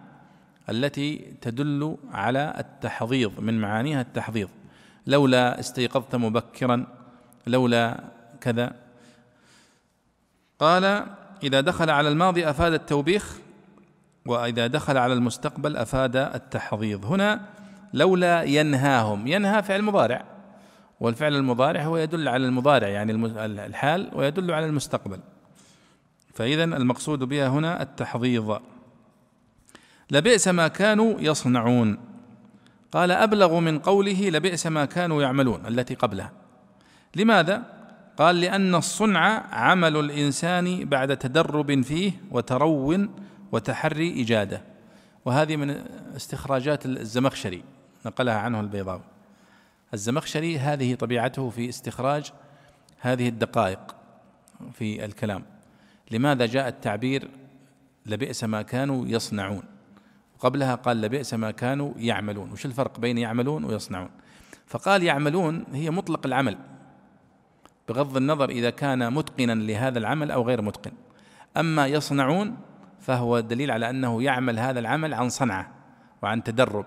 Speaker 1: التي تدل على التحضيض من معانيها التحضيض. لولا استيقظت مبكرا لولا كذا. قال إذا دخل على الماضي أفاد التوبيخ وإذا دخل على المستقبل أفاد التحضيض. هنا لولا ينهاهم. ينهى فعل مضارع والفعل المضارع هو يدل على المضارع يعني الحال ويدل على المستقبل. فإذا المقصود بها هنا التحضيض. لبئس ما كانوا يصنعون. قال أبلغ من قوله لبئس ما كانوا يعملون التي قبلها. لماذا؟ قال لأن الصنع عمل الإنسان بعد تدرب فيه وترو وتحري إجادة وهذه من استخراجات الزمخشري نقلها عنه البيضاوي. الزمخشري هذه طبيعته في استخراج هذه الدقائق في الكلام. لماذا جاء التعبير لبئس ما كانوا يصنعون؟ قبلها قال لبئس ما كانوا يعملون. وش الفرق بين يعملون ويصنعون؟ فقال يعملون هي مطلق العمل بغض النظر إذا كان متقنا لهذا العمل أو غير متقن. أما يصنعون فهو دليل على أنه يعمل هذا العمل عن صنعة وعن تدرب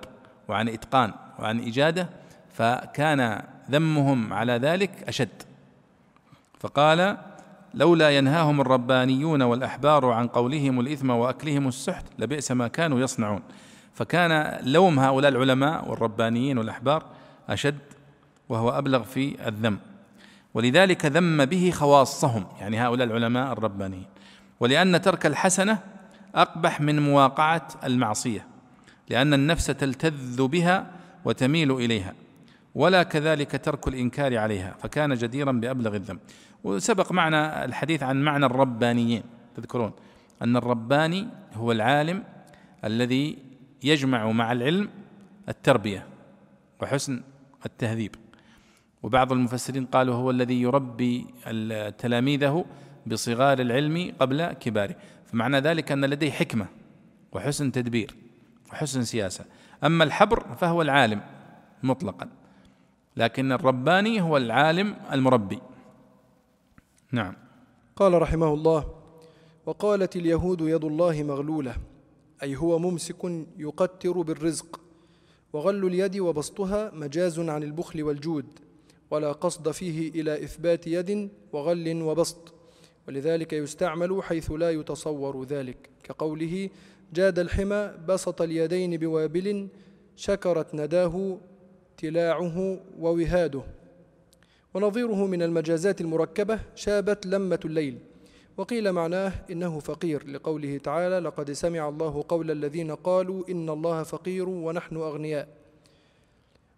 Speaker 1: وعن إتقان وعن إجادة فكان ذمهم على ذلك أشد. فقال لولا ينهاهم الربانيون والأحبار عن قولهم الإثم وأكلهم السحت لبئس ما كانوا يصنعون. فكان لوم هؤلاء العلماء والربانيين والأحبار أشد وهو أبلغ في الذم. ولذلك ذم به خواصهم يعني هؤلاء العلماء الربانيين. ولأن ترك الحسنة أقبح من مواقعة المعصية لأن النفس تلتذ بها وتميل إليها ولا كذلك ترك الإنكار عليها فكان جديرا بأبلغ الذنب وسبق معنا الحديث عن معنى الربانيين تذكرون أن الرباني هو العالم الذي يجمع مع العلم التربية وحسن التهذيب. وبعض المفسرين قالوا هو الذي يربي تلاميذه بصغار العلم قبل كباره. فمعنى ذلك أن لديه حكمة وحسن تدبير وحسن سياسة. أما الحبر فهو العالم مطلقا. لكن الرباني هو العالم المربي. نعم.
Speaker 2: قال رحمه الله وقالت اليهود يد الله مغلولة أي هو ممسك يقتر بالرزق وغل اليد وبسطها مجاز عن البخل والجود ولا قصد فيه إلى إثبات يد وغل وبسط ولذلك يستعمل حيث لا يتصور ذلك كقوله جاد الحمى بسط اليدين بوابل شكرت نداه تلاعه ووهاده. ونظيره من المجازات المركبة شابت لمة الليل. وقيل معناه إنه فقير. لقوله تعالى لقد سمع الله قول الذين قالوا إن الله فقير ونحن أغنياء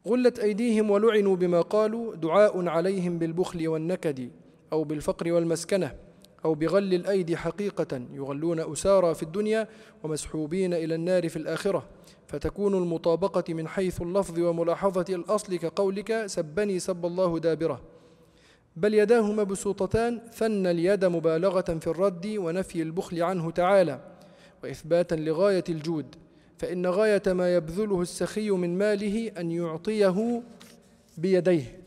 Speaker 2: غلت أيديهم ولعنوا بما قالوا دعاء عليهم بالبخل والنكد أو بالفقر والمسكنة أو بغل الأيدي حقيقة يغلون أسارى في الدنيا ومسحوبين إلى النار في الآخرة. فتكون المطابقة من حيث اللفظ وملاحظة الأصل كقولك سبني سب الله دابرة. بل يداه مبسوطتان ثن اليد مبالغة في الرد ونفي البخل عنه تعالى وإثباتا لغاية الجود. فإن غاية ما يبذله السخي من ماله أن يعطيه بيديه.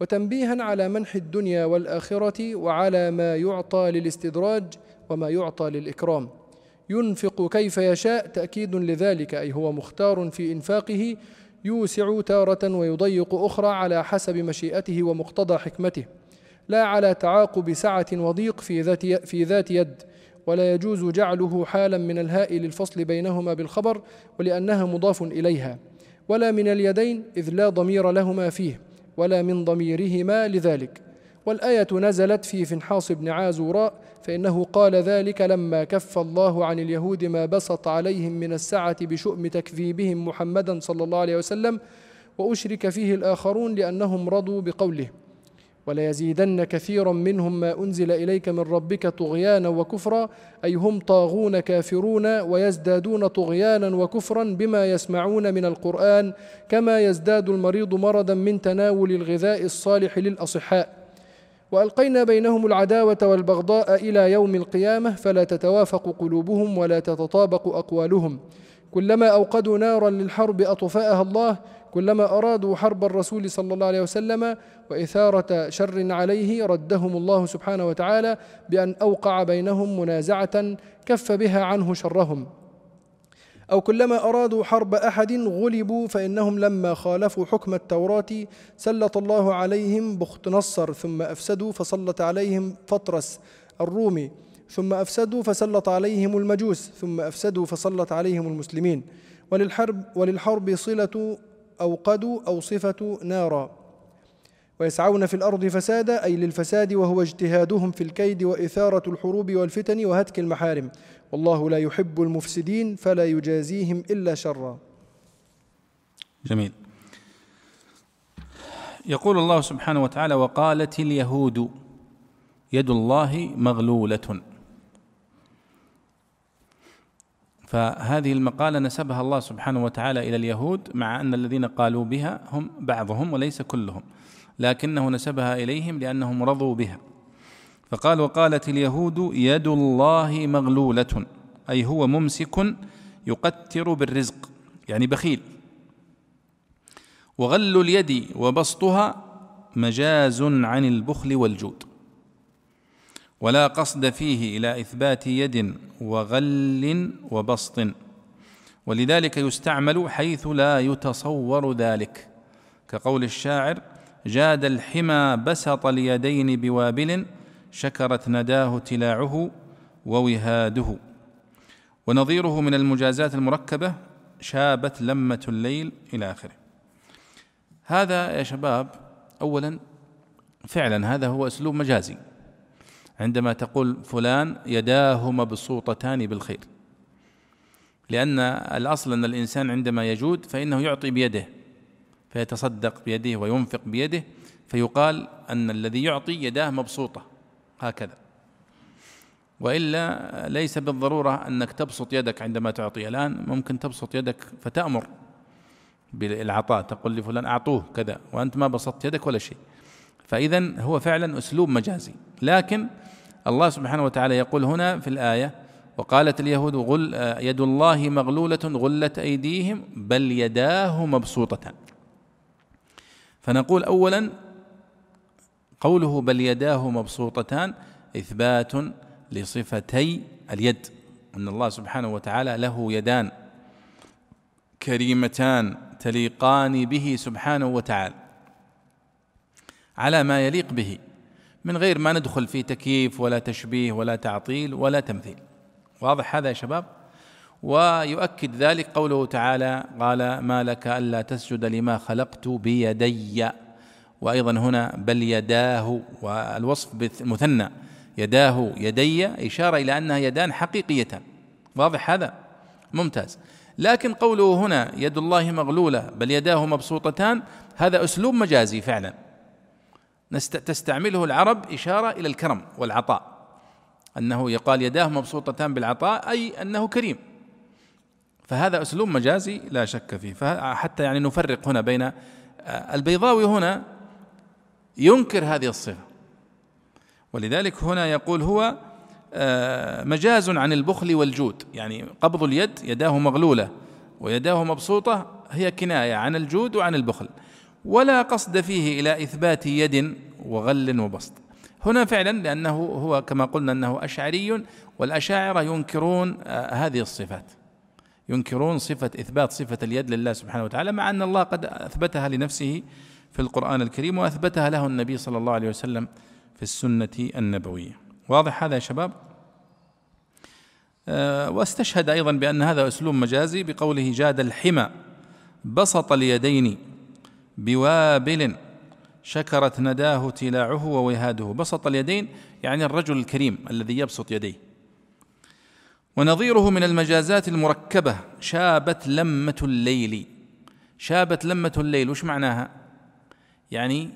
Speaker 2: وتنبيها على منح الدنيا والآخرة وعلى ما يعطى للاستدراج وما يعطى للإكرام. ينفق كيف يشاء تأكيد لذلك أي هو مختار في إنفاقه يوسع تارة ويضيق أخرى على حسب مشيئته ومقتضى حكمته. لا على تعاقب سعة وضيق في ذات في ذات يد ولا يجوز جعله حالا من الهاء للفصل بينهما بالخبر ولأنها مضاف إليها. ولا من اليدين إذ لا ضمير لهما فيه ولا من ضميرهما لذلك. والآية نزلت في فنحاص بن عازوراء فإنه قال ذلك لما كف الله عن اليهود ما بسط عليهم من السعة بشؤم تكذيبهم محمدا صلى الله عليه وسلم وأشرك فيه الآخرون لأنهم رضوا بقوله وليزيدن كثيرا منهم ما أنزل إليك من ربك طغيانا وكفرا أي هم طاغون كافرون ويزدادون طغيانا وكفرا بما يسمعون من القرآن كما يزداد المريض مرضا من تناول الغذاء الصالح للأصحاء وألقينا بينهم العداوة والبغضاء إلى يوم القيامة فلا تتوافق قلوبهم ولا تتطابق أقوالهم. كلما أوقدوا نارا للحرب اطفاها الله كلما أرادوا حرب الرسول صلى الله عليه وسلم وإثارة شر عليه ردهم الله سبحانه وتعالى بأن أوقع بينهم منازعة كف بها عنه شرهم. أو كلما أرادوا حرب أحد غلبوا فإنهم لما خالفوا حكم التوراة سلط الله عليهم بخت نصر ثم أفسدوا فسلط عليهم فطرس الرومي ثم أفسدوا فسلط عليهم المجوس ثم أفسدوا فسلط عليهم المسلمين. وللحرب وللحرب صلة أوقدوا أو صفة نارا. ويسعون في الأرض فسادا أي للفساد وهو اجتهادهم في الكيد وإثارة الحروب والفتن وهتك المحارم. والله لا يحب المفسدين فلا يجازيهم إلا شرا.
Speaker 1: جميل. يقول الله سبحانه وتعالى وقالت اليهود يد الله مغلولة. فهذه المقالة نسبها الله سبحانه وتعالى إلى اليهود مع أن الذين قالوا بها هم بعضهم وليس كلهم. لكنه نسبها إليهم لأنهم رضوا بها. فقال وقالت اليهود يد الله مغلولة أي هو ممسك يقتر بالرزق يعني بخيل. وغل اليد وبسطها مجاز عن البخل والجود. ولا قصد فيه إلى إثبات يد وغل وبسط. ولذلك يستعمل حيث لا يتصور ذلك كقول الشاعر جاد الحمى بسط اليدين بوابل شكرت نداه تلاعه ووهاده. ونظيره من المجازات المركبة شابت لمة الليل إلى آخره. هذا يا شباب اولا فعلا هذا هو أسلوب مجازي. عندما تقول فلان يداه مبسوطتان بالخير. لأن الأصل أن الإنسان عندما يجود فإنه يعطي بيده. فيتصدق بيده وينفق بيده فيقال أن الذي يعطي يداه مبسوطة. هكذا. وإلا ليس بالضرورة أنك تبسط يدك عندما تعطي. الآن ممكن تبسط يدك فتأمر بالعطاء تقول لفلان أعطوه كذا وأنت ما بسطت يدك ولا شيء. فإذا هو فعلا أسلوب مجازي. لكن الله سبحانه وتعالى يقول هنا في الآية وقالت اليهود غل يد الله مغلولة غلت أيديهم بل يداه مبسوطتان فنقول اولا قوله بل يداه مبسوطتان إثبات لصفتي اليد أن الله سبحانه وتعالى له يدان كريمتان تليقان به سبحانه وتعالى على ما يليق به من غير ما ندخل في تكييف ولا تشبيه ولا تعطيل ولا تمثيل. واضح هذا يا شباب؟ ويؤكد ذلك قوله تعالى قال ما لك ألا تسجد لما خلقت بيدي. وأيضا هنا بل يداه والوصف مثنى يداه يدي إشارة إلى أنها يدان حقيقيتان. واضح هذا؟ ممتاز. لكن قوله هنا يد الله مغلولة بل يداه مبسوطتان هذا أسلوب مجازي فعلا. تستعمله العرب إشارة إلى الكرم والعطاء. أنه يقال يداه مبسوطتان بالعطاء أي أنه كريم. فهذا أسلوب مجازي لا شك فيه. فحتى يعني نفرق هنا بين آه، البيضاوي هنا ينكر هذه الصفة. ولذلك هنا يقول هو آه، مجاز عن البخل والجود. يعني قبض اليد يداه مغلولة ويداه مبسوطة هي كناية عن الجود وعن البخل. ولا قصد فيه إلى إثبات يد وغل وبسط. هنا فعلا لأنه هو كما قلنا أنه أشعري والأشاعرة ينكرون آه، هذه الصفات. ينكرون صفة إثبات صفة اليد لله سبحانه وتعالى مع أن الله قد أثبتها لنفسه في القرآن الكريم وأثبتها له النبي صلى الله عليه وسلم في السنة النبوية. واضح هذا يا شباب؟ آه، واستشهد أيضا بأن هذا أسلوب مجازي بقوله جاد الحمى بسط اليدين بوابل شكرت نداه تلاعه ووهاده. بسط اليدين يعني الرجل الكريم الذي يبسط يديه. ونظيره من المجازات المركبة شابت لمة الليل. شابت لمة الليل وش معناها؟ يعني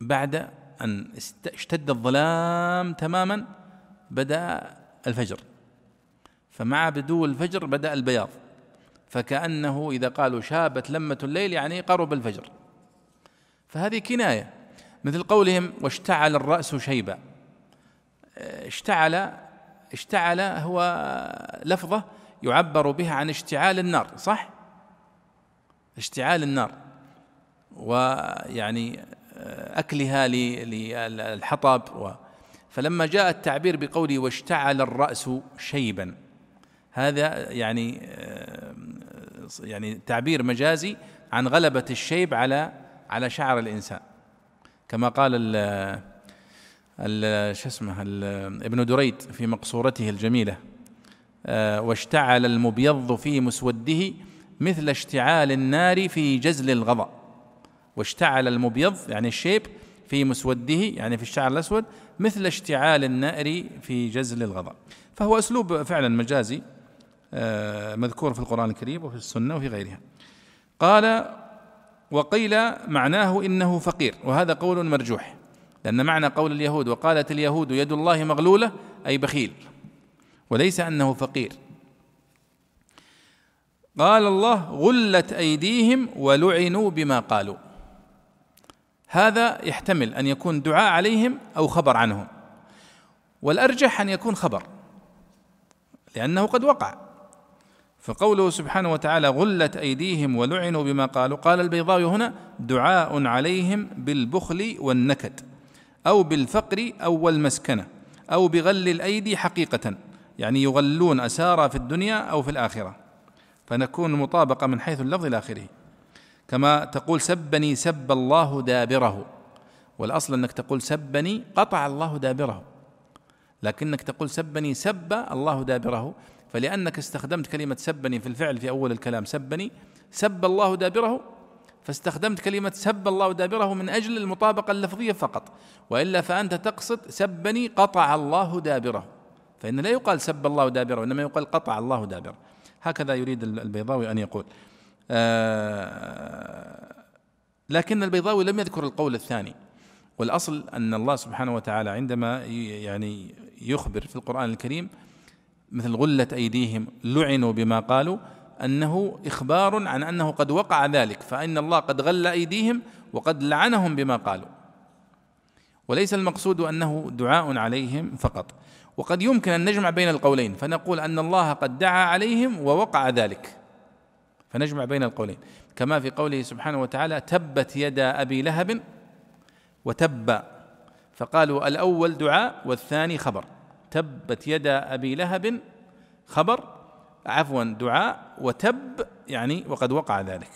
Speaker 1: بعد أن اشتد الظلام تماما بدأ الفجر. فمع بدو الفجر بدأ البياض. فكأنه إذا قالوا شابت لمة الليل يعني قرب الفجر. فهذه كناية. مثل قولهم واشتعل الرأس شيبا. اشتعل اشتعل هو لفظة يعبر بها عن اشتعال النار صح؟ اشتعال النار. ويعني أكلها للحطب و. فلما جاء التعبير بقوله واشتعل الرأس شيبا هذا يعني يعني تعبير مجازي عن غلبة الشيب على على شعر الإنسان. كما قال شو اسمه ابن دريد في مقصورته الجميلة. آه، واشتعل المبيض في مسوده مثل اشتعال النار في جزل الغضا واشتعل المبيض يعني الشيب في مسوده يعني في الشعر الأسود مثل اشتعال النار في جزل الغضا فهو أسلوب فعلا مجازي آه، مذكور في القرآن الكريم وفي السنة وفي غيرها. قال وقيل معناه إنه فقير وهذا قول مرجوح. لأن معنى قول اليهود وقالت اليهود يد الله مغلولة أي بخيل وليس أنه فقير. قال الله غلت أيديهم ولعنوا بما قالوا. هذا يحتمل أن يكون دعاء عليهم أو خبر عنهم والأرجح أن يكون خبر لأنه قد وقع. فقوله سبحانه وتعالى غلت أيديهم ولعنوا بما قالوا قال البيضاوي هنا دعاء عليهم بالبخل والنكد. أو بالفقر أو المسكنة أو بغل الأيدي حقيقة يعني يغلون أسارى في الدنيا أو في الآخرة. فنكون مطابقة من حيث اللفظ إلى آخره. كما تقول سبني سب الله دابره. والأصل أنك تقول سبني قطع الله دابره. لكنك تقول سبني سب الله دابره. فلأنك استخدمت كلمة سبني في الفعل في أول الكلام سبني سب الله دابره فاستخدمت كلمة سب الله دابره من أجل المطابقة اللفظية فقط. وإلا فأنت تقصد سبني قطع الله دابره. فإن لا يقال سب الله دابره وإنما يقال قطع الله دابره. هكذا يريد البيضاوي أن يقول. آه لكن البيضاوي لم يذكر القول الثاني. والأصل أن الله سبحانه وتعالى عندما يعني يخبر في القرآن الكريم مثل غلت أيديهم لعنوا بما قالوا أنه إخبار عن أنه قد وقع ذلك فإن الله قد غل أيديهم وقد لعنهم بما قالوا. وليس المقصود أنه دعاء عليهم فقط. وقد يمكن أن نجمع بين القولين فنقول أن الله قد دعا عليهم ووقع ذلك. فنجمع بين القولين. كما في قوله سبحانه وتعالى تبت يدا أبي لهب وتب فقالوا الأول دعاء والثاني خبر تبت يدا أبي لهب خبر. عفوا دعاء وتب يعني وقد وقع ذلك.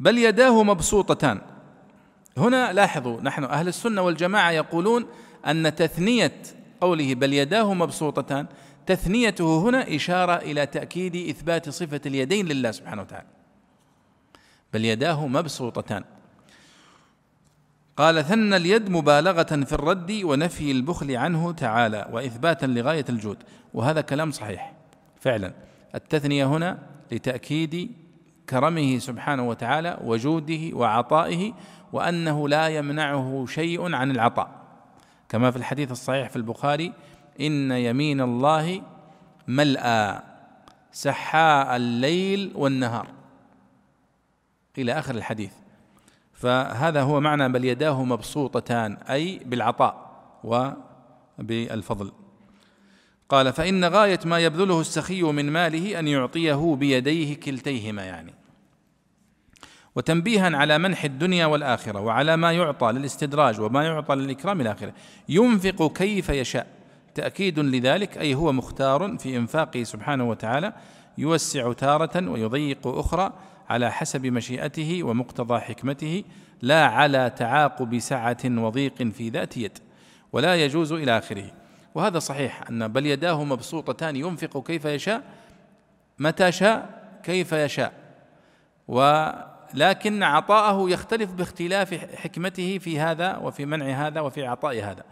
Speaker 1: بل يداه مبسوطتان. هنا لاحظوا نحن أهل السنة والجماعة يقولون أن تثنية قوله بل يداه مبسوطتان تثنيته هنا إشارة إلى تأكيد إثبات صفة اليدين لله سبحانه وتعالى. بل يداه مبسوطتان. قال ثنى اليد مبالغة في الرد ونفي البخل عنه تعالى وإثباتا لغاية الجود. وهذا كلام صحيح فعلا. التثنية هنا لتأكيد كرمه سبحانه وتعالى وجوده وعطائه وأنه لا يمنعه شيء عن العطاء. كما في الحديث الصحيح في البخاري إن يمين الله ملأى سحاء الليل والنهار. إلى آخر الحديث. فهذا هو معنى بل يداه مبسوطتان أي بالعطاء وبالفضل. قال فإن غاية ما يبذله السخي من ماله أن يعطيه بيديه كلتيهما يعني. وتنبيها على منح الدنيا والآخرة وعلى ما يعطى للاستدراج وما يعطى للإكرام إلى آخره ينفق كيف يشاء. تأكيد لذلك أي هو مختار في إنفاقه سبحانه وتعالى يوسع تارة ويضيق أخرى على حسب مشيئته ومقتضى حكمته لا على تعاقب سعة وضيق في ذات يد ولا يجوز إلى آخره. وهذا صحيح أن بل يداه مبسوطتان ينفق كيف يشاء متى شاء كيف يشاء. ولكن عطاءه يختلف باختلاف حكمته في هذا وفي منع هذا وفي عطاء هذا.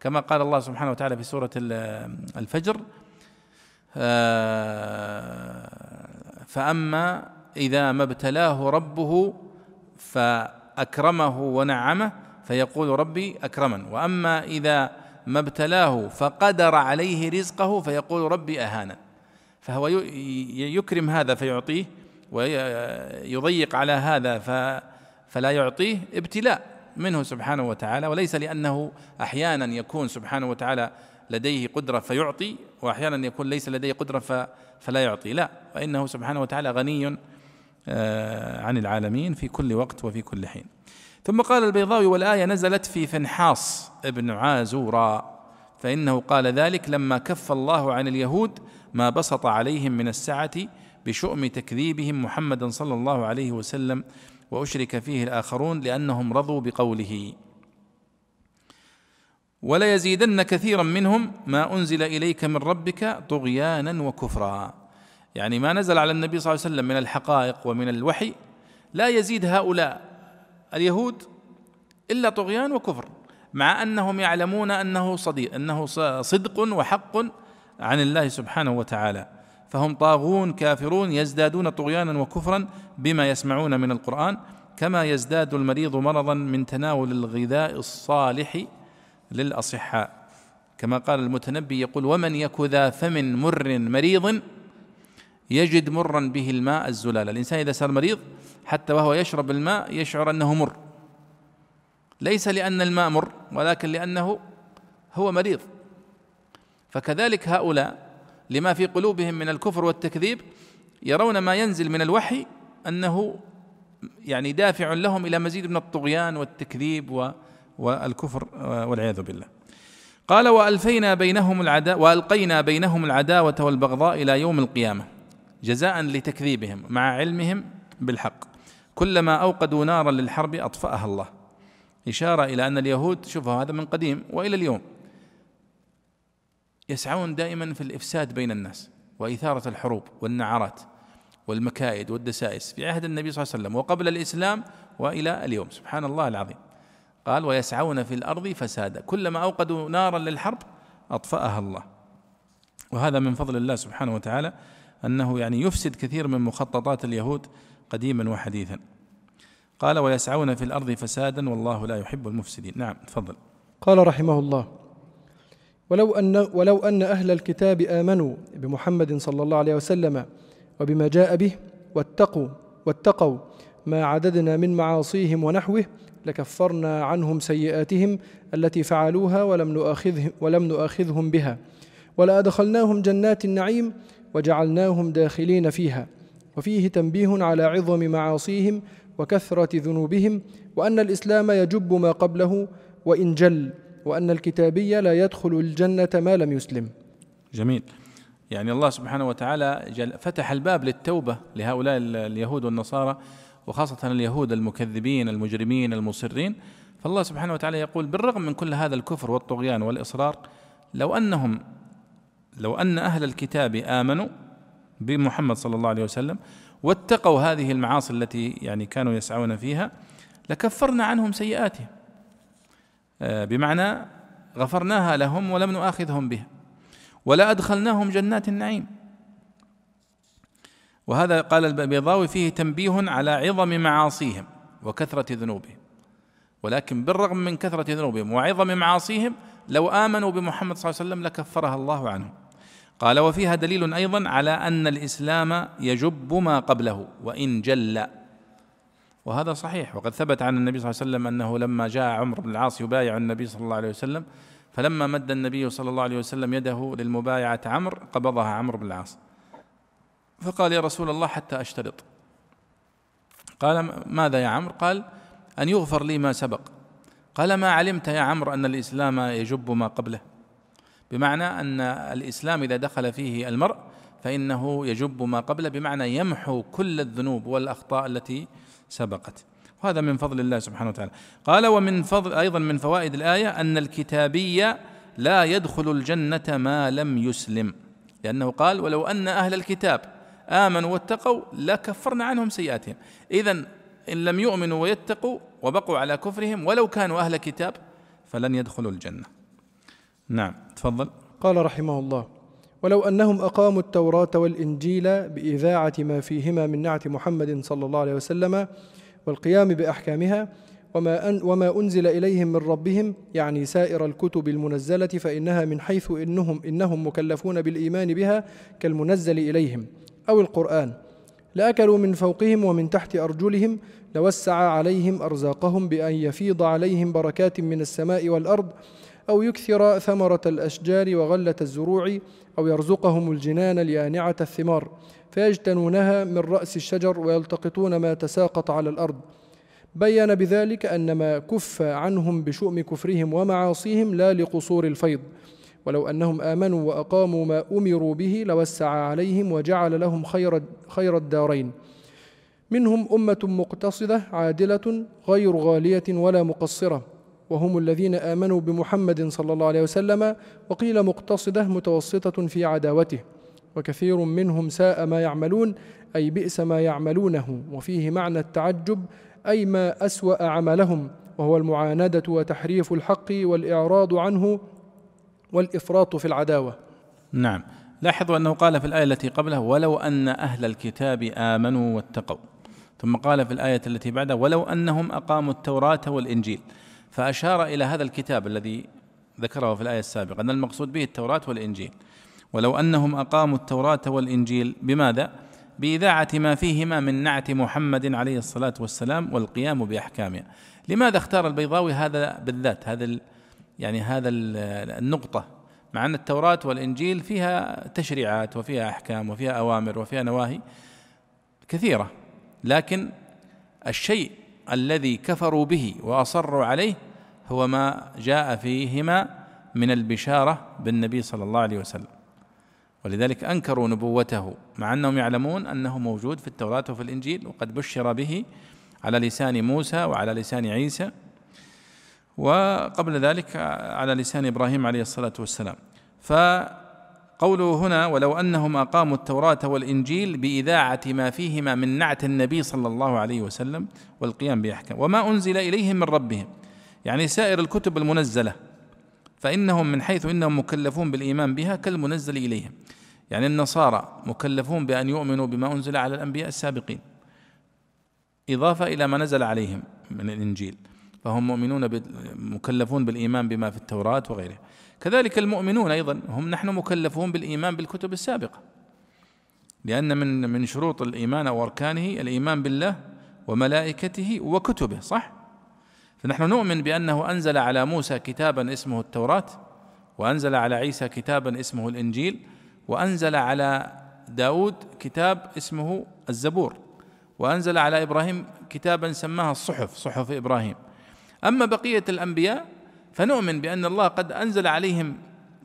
Speaker 1: كما قال الله سبحانه وتعالى في سورة الفجر آه، فأما إذا ما ابتلاه ربه فأكرمه ونعمه فيقول ربي أكرمن. وأما إذا ما ابتلاه فقدر عليه رزقه فيقول ربي أهانا. فهو يكرم هذا فيعطيه ويضيق على هذا فلا يعطيه ابتلاء منه سبحانه وتعالى وليس لأنه أحيانا يكون سبحانه وتعالى لديه قدرة فيعطي وأحيانا يكون ليس لديه قدرة فلا يعطي. لا فإنه سبحانه وتعالى غني آه، عن العالمين في كل وقت وفي كل حين. ثم قال البيضاوي والآية نزلت في فنحاص ابن عازورا فإنه قال ذلك لما كف الله عن اليهود ما بسط عليهم من السعة بشؤم تكذيبهم محمدا صلى الله عليه وسلم وأشرك فيه الآخرون لأنهم رضوا بقوله. ولا يزيدن كثيرا منهم ما أنزل إليك من ربك طغيانا وكفرا. يعني ما نزل على النبي صلى الله عليه وسلم من الحقائق ومن الوحي لا يزيد هؤلاء. اليهود إلا طغيان وكفر مع أنهم يعلمون أنه صديق أنه صدق وحق عن الله سبحانه وتعالى. فهم طاغون كافرون يزدادون طغيانا وكفرا بما يسمعون من القرآن كما يزداد المريض مرضا من تناول الغذاء الصالح للأصحاء. كما قال المتنبي يقول ومن يك ذا فم مر مريض يجد مرا به الماء الزلال. الإنسان إذا صار مريض حتى وهو يشرب الماء يشعر أنه مر. ليس لأن الماء مر ولكن لأنه هو مريض. فكذلك هؤلاء لما في قلوبهم من الكفر والتكذيب يرون ما ينزل من الوحي أنه يعني دافع لهم إلى مزيد من الطغيان والتكذيب والكفر والعياذ بالله. قال وألفينا بينهم العدا وألقينا بينهم العداوة والبغضاء إلى يوم القيامة جزاء لتكذيبهم مع علمهم بالحق. كلما أوقدوا نارا للحرب أطفأها الله. إشارة إلى أن اليهود شوفوا هذا من قديم وإلى اليوم يسعون دائما في الإفساد بين الناس وإثارة الحروب والنعرات والمكائد والدسائس في عهد النبي صلى الله عليه وسلم وقبل الإسلام وإلى اليوم. سبحان الله العظيم. قال ويسعون في الأرض فسادا. كلما أوقدوا نارا للحرب أطفأها الله. وهذا من فضل الله سبحانه وتعالى أنه يعني يفسد كثير من مخططات اليهود قديما وحديثا. قال ويسعون في الأرض فسادا والله لا يحب المفسدين. نعم تفضل.
Speaker 2: قال رحمه الله ولو أن ولو أن أهل الكتاب آمنوا بمحمد صلى الله عليه وسلم وبما جاء به واتقوا واتقوا ما عددنا من معاصيهم ونحوه لكفرنا عنهم سيئاتهم التي فعلوها ولم نؤاخذهم ولم نؤاخذهم بها ولأدخلناهم جنات النعيم وجعلناهم داخلين فيها. وفيه تنبيه على عظم معاصيهم وكثرة ذنوبهم وأن الإسلام يجب ما قبله وإن جل وأن الكتابي لا يدخل الجنة ما لم يسلم.
Speaker 1: جميل. يعني الله سبحانه وتعالى فتح الباب للتوبة لهؤلاء اليهود والنصارى وخاصة اليهود المكذبين المجرمين المصرين. فالله سبحانه وتعالى يقول بالرغم من كل هذا الكفر والطغيان والإصرار لو أنهم لو أن أهل الكتاب آمنوا بمحمد صلى الله عليه وسلم واتقوا هذه المعاصي التي يعني كانوا يسعون فيها لكفرنا عنهم سيئاتهم. آه، بمعنى غفرناها لهم ولم نؤاخذهم بها ولا أدخلناهم جنات النعيم. وهذا قال البيضاوي فيه تنبيه على عظم معاصيهم وكثرة ذنوبهم. ولكن بالرغم من كثرة ذنوبهم وعظم معاصيهم لو آمنوا بمحمد صلى الله عليه وسلم لكفرها الله عنهم. قال وفيها دليل أيضا على أن الإسلام يجب ما قبله وإن جل. وهذا صحيح. وقد ثبت عن النبي صلى الله عليه وسلم أنه لما جاء عمرو بن العاص يبايع النبي صلى الله عليه وسلم فلما مد النبي صلى الله عليه وسلم يده للمبايعة عمرو قبضها عمرو بن العاص. فقال يا رسول الله حتى أشترط. قال ماذا يا عمرو؟ قال أن يغفر لي ما سبق. قال ما علمت يا عمرو أن الإسلام يجب ما قبله؟ بمعنى أن الإسلام إذا دخل فيه المرء فإنه يجب ما قبله بمعنى يمحو كل الذنوب والأخطاء التي سبقت. وهذا من فضل الله سبحانه وتعالى. قال ومن فضل أيضا من فوائد الآية أن الكتابي لا يدخل الجنة ما لم يسلم. لأنه قال ولو أن أهل الكتاب آمنوا واتقوا لكفرنا عنهم سيئاتهم. إذا إن لم يؤمنوا ويتقوا وبقوا على كفرهم ولو كانوا أهل كتاب فلن يدخلوا الجنة. نعم. تفضل.
Speaker 2: قال رحمه الله ولو أنهم أقاموا التوراة والإنجيل بإذاعة ما فيهما من نعت محمد صلى الله عليه وسلم والقيام بأحكامها وما, أن وما أنزل إليهم من ربهم يعني سائر الكتب المنزلة فإنها من حيث إنهم إنهم مكلفون بالإيمان بها كالمنزل إليهم أو القرآن. لأكلوا من فوقهم ومن تحت أرجلهم لوسع عليهم أرزاقهم بأن يفيض عليهم بركات من السماء والأرض أو يكثر ثمرة الأشجار وغلة الزروع أو يرزقهم الجنان اليانعة الثمار فيجتنونها من رأس الشجر ويلتقطون ما تساقط على الأرض. بين بذلك أن ما كف عنهم بشؤم كفرهم ومعاصيهم لا لقصور الفيض. ولو أنهم آمنوا وأقاموا ما أمروا به لوسع عليهم وجعل لهم خير, خير الدارين. منهم أمة مقتصدة عادلة غير غالية ولا مقصرة. وهم الذين آمنوا بمحمد صلى الله عليه وسلم وقيل مقتصدة متوسطة في عداوته وكثير منهم ساء ما يعملون أي بئس ما يعملونه وفيه معنى التعجب أي ما أسوأ عملهم وهو المعاندة وتحريف الحق والإعراض عنه والإفراط في العداوة.
Speaker 1: نعم. لاحظوا أنه قال في الآية التي قبلها ولو أن أهل الكتاب آمنوا واتقوا. ثم قال في الآية التي بعدها ولو أنهم أقاموا التوراة والإنجيل. فأشار إلى هذا الكتاب الذي ذكره في الآية السابقة أن المقصود به التوراة والإنجيل. ولو أنهم أقاموا التوراة والإنجيل بماذا؟ بإذاعة ما فيهما من نعت محمد عليه الصلاة والسلام والقيام بأحكامها. لماذا اختار البيضاوي هذا بالذات هذا يعني هذا النقطة؟ مع أن التوراة والإنجيل فيها تشريعات وفيها أحكام وفيها أوامر وفيها نواهي كثيرة. لكن الشيء الذي كفروا به وأصروا عليه هو ما جاء فيهما من البشارة بالنبي صلى الله عليه وسلم. ولذلك أنكروا نبوته مع أنهم يعلمون أنه موجود في التوراة وفي الإنجيل وقد بشر به على لسان موسى وعلى لسان عيسى وقبل ذلك على لسان إبراهيم عليه الصلاة والسلام. فقوله هنا ولو أنهم أقاموا التوراة والإنجيل بإذاعة ما فيهما من نعت النبي صلى الله عليه وسلم والقيام بأحكام. وما أنزل إليهم من ربهم. يعني سائر الكتب المنزلة. فإنهم من حيث إنهم مكلفون بالإيمان بها كالمنزل إليهم. يعني النصارى مكلفون بأن يؤمنوا بما أنزل على الأنبياء السابقين. إضافة إلى ما نزل عليهم من الإنجيل. فهم مؤمنون مكلفون بالإيمان بما في التوراة وغيره كذلك المؤمنون أيضا هم نحن مكلفون بالإيمان بالكتب السابقة. لأن من من شروط الإيمان أو أركانه الإيمان بالله وملائكته وكتبه صح؟ فنحن نؤمن بأنه أنزل على موسى كتابا اسمه التوراة وأنزل على عيسى كتابا اسمه الإنجيل وأنزل على داود كتاب اسمه الزبور وأنزل على إبراهيم كتابا سماها الصحف صحف إبراهيم. أما بقية الأنبياء فنؤمن بأن الله قد أنزل عليهم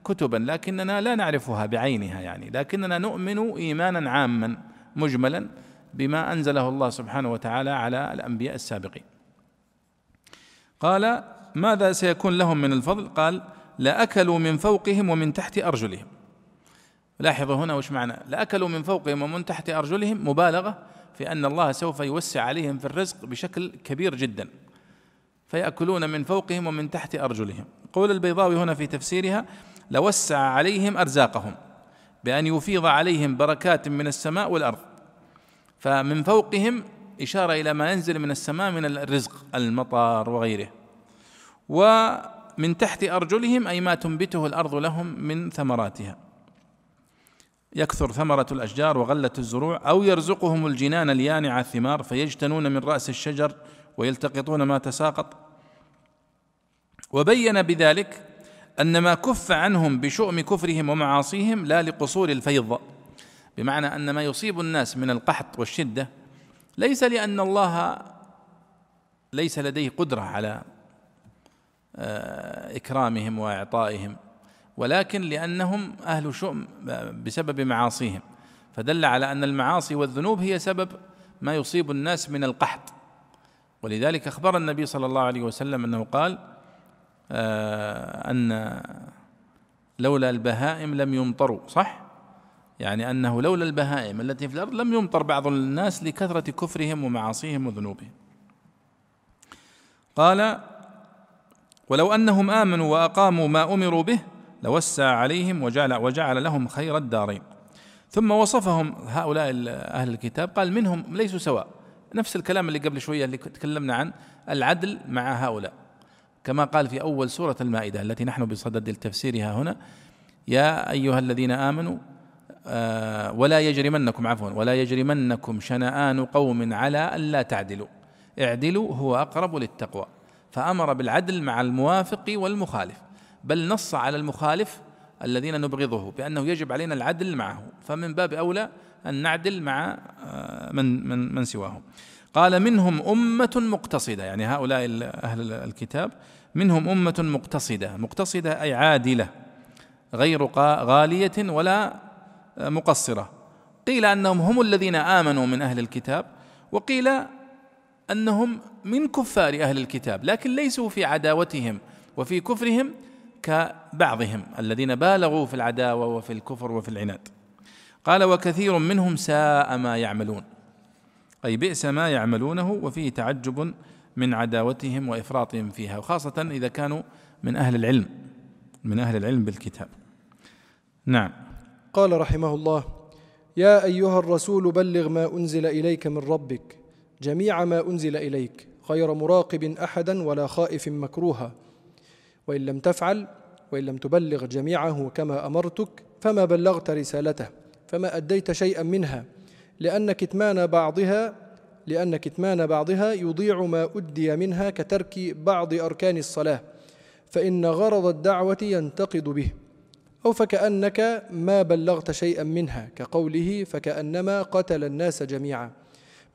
Speaker 1: كتبا لكننا لا نعرفها بعينها يعني. لكننا نؤمن ايمانا عاما مجملا بما أنزله الله سبحانه وتعالى على الأنبياء السابقين. قال ماذا سيكون لهم من الفضل؟ قال لاكلوا من فوقهم ومن تحت أرجلهم. لاحظوا هنا وش معنى؟ لاكلوا من فوقهم ومن تحت أرجلهم. مبالغة في أن الله سوف يوسع عليهم في الرزق بشكل كبير جدا. فيأكلون من فوقهم ومن تحت أرجلهم. قول البيضاوي هنا في تفسيرها لوسع عليهم أرزاقهم بأن يفيض عليهم بركات من السماء والأرض. فمن فوقهم إشارة إلى ما ينزل من السماء من الرزق المطر وغيره. ومن تحت أرجلهم أي ما تنبته الأرض لهم من ثمراتها. يكثر ثمرة الأشجار وغلة الزروع أو يرزقهم الجنان اليانعة الثمار فيجتنون من رأس الشجر ويلتقطون ما تساقط. وبين بذلك أن ما كف عنهم بشؤم كفرهم ومعاصيهم لا لقصور الفيض. بمعنى أن ما يصيب الناس من القحط والشدة ليس لأن الله ليس لديه قدرة على آه، إكرامهم وإعطائهم ولكن لأنهم أهل شؤم بسبب معاصيهم. فدل على أن المعاصي والذنوب هي سبب ما يصيب الناس من القحط. ولذلك أخبر النبي صلى الله عليه وسلم أنه قال آه، أن لولا البهائم لم يمطروا صح؟ يعني أنه لولا البهائم التي في الأرض لم يمطر بعض الناس لكثرة كفرهم ومعاصيهم وذنوبهم. قال ولو أنهم آمنوا وأقاموا ما أمروا به لوسع عليهم وجعل وجعل لهم خير الدارين. ثم وصفهم هؤلاء أهل الكتاب قال منهم ليسوا سواء. نفس الكلام اللي قبل شوية اللي تكلمنا عن العدل مع هؤلاء. كما قال في أول سورة المائدة التي نحن بصدد تفسيرها هنا يا أيها الذين آمنوا آه ولا يجرمنكم عفوا ولا يجرمنكم شنآن قوم على ألا تعدلوا. اعدلوا هو أقرب للتقوى. فأمر بالعدل مع الموافق والمخالف. بل نص على المخالف الذين نبغضه بأنه يجب علينا العدل معه. فمن باب أولى أن نعدل مع آه، من من من سواهم. قال منهم أمة مقتصدة يعني هؤلاء أهل الكتاب منهم أمة مقتصدة. مقتصدة أي عادلة غير غالية ولا مقصرة. قيل أنهم هم الذين آمنوا من أهل الكتاب وقيل أنهم من كفار أهل الكتاب لكن ليسوا في عداوتهم وفي كفرهم كبعضهم الذين بالغوا في العداوة وفي الكفر وفي العناد. قال وكثير منهم ساء ما يعملون. أي بئس ما يعملونه وفيه تعجب من عداوتهم وإفراطهم فيها وخاصة إذا كانوا من أهل العلم من أهل العلم بالكتاب. نعم.
Speaker 2: قال رحمه الله يا أيها الرسول بلغ ما أنزل إليك من ربك جميع ما أنزل إليك غير مراقب أحدا ولا خائف مكروها. وإن لم تفعل وإن لم تبلغ جميعه كما أمرتك فما بلغت رسالته فما أديت شيئا منها. لأن كتمان بعضها لأن كتمان بعضها يضيع ما أدي منها كترك بعض أركان الصلاة فإن غرض الدعوة ينتقد به أو فكأنك ما بلغت شيئا منها كقوله فكأنما قتل الناس جميعا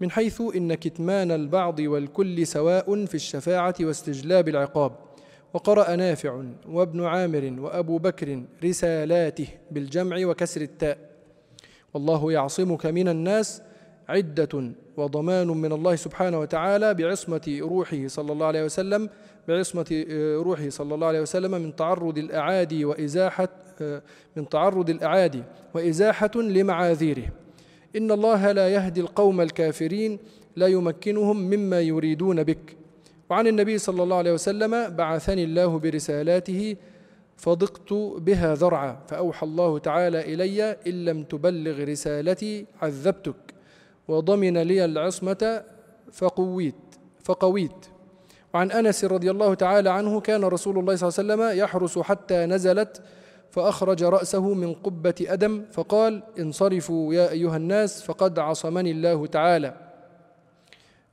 Speaker 2: من حيث إن كتمان البعض والكل سواء في الشفاعة واستجلاب العقاب وقرأ نافع وابن عامر وأبو بكر رسالاته بالجمع وكسر التاء. والله يعصمك من الناس عدة وضمان من الله سبحانه وتعالى بعصمة روحه صلى الله عليه وسلم بعصمة روحه صلى الله عليه وسلم من تعرض الأعادي وإزاحة من تعرض الأعادي وإزاحة لمعاذيره. إن الله لا يهدي القوم الكافرين لا يمكنهم مما يريدون بك. وعن النبي صلى الله عليه وسلم بعثني الله برسالاته فضقت بها ذرعا فأوحى الله تعالى إلي إن لم تبلغ رسالتي عذبتك وضمن لي العصمة فقويت فقويت. وعن أنس رضي الله تعالى عنه كان رسول الله صلى الله عليه وسلم يحرس حتى نزلت فأخرج رأسه من قبة أدم فقال انصرفوا يا أيها الناس فقد عصمني الله تعالى.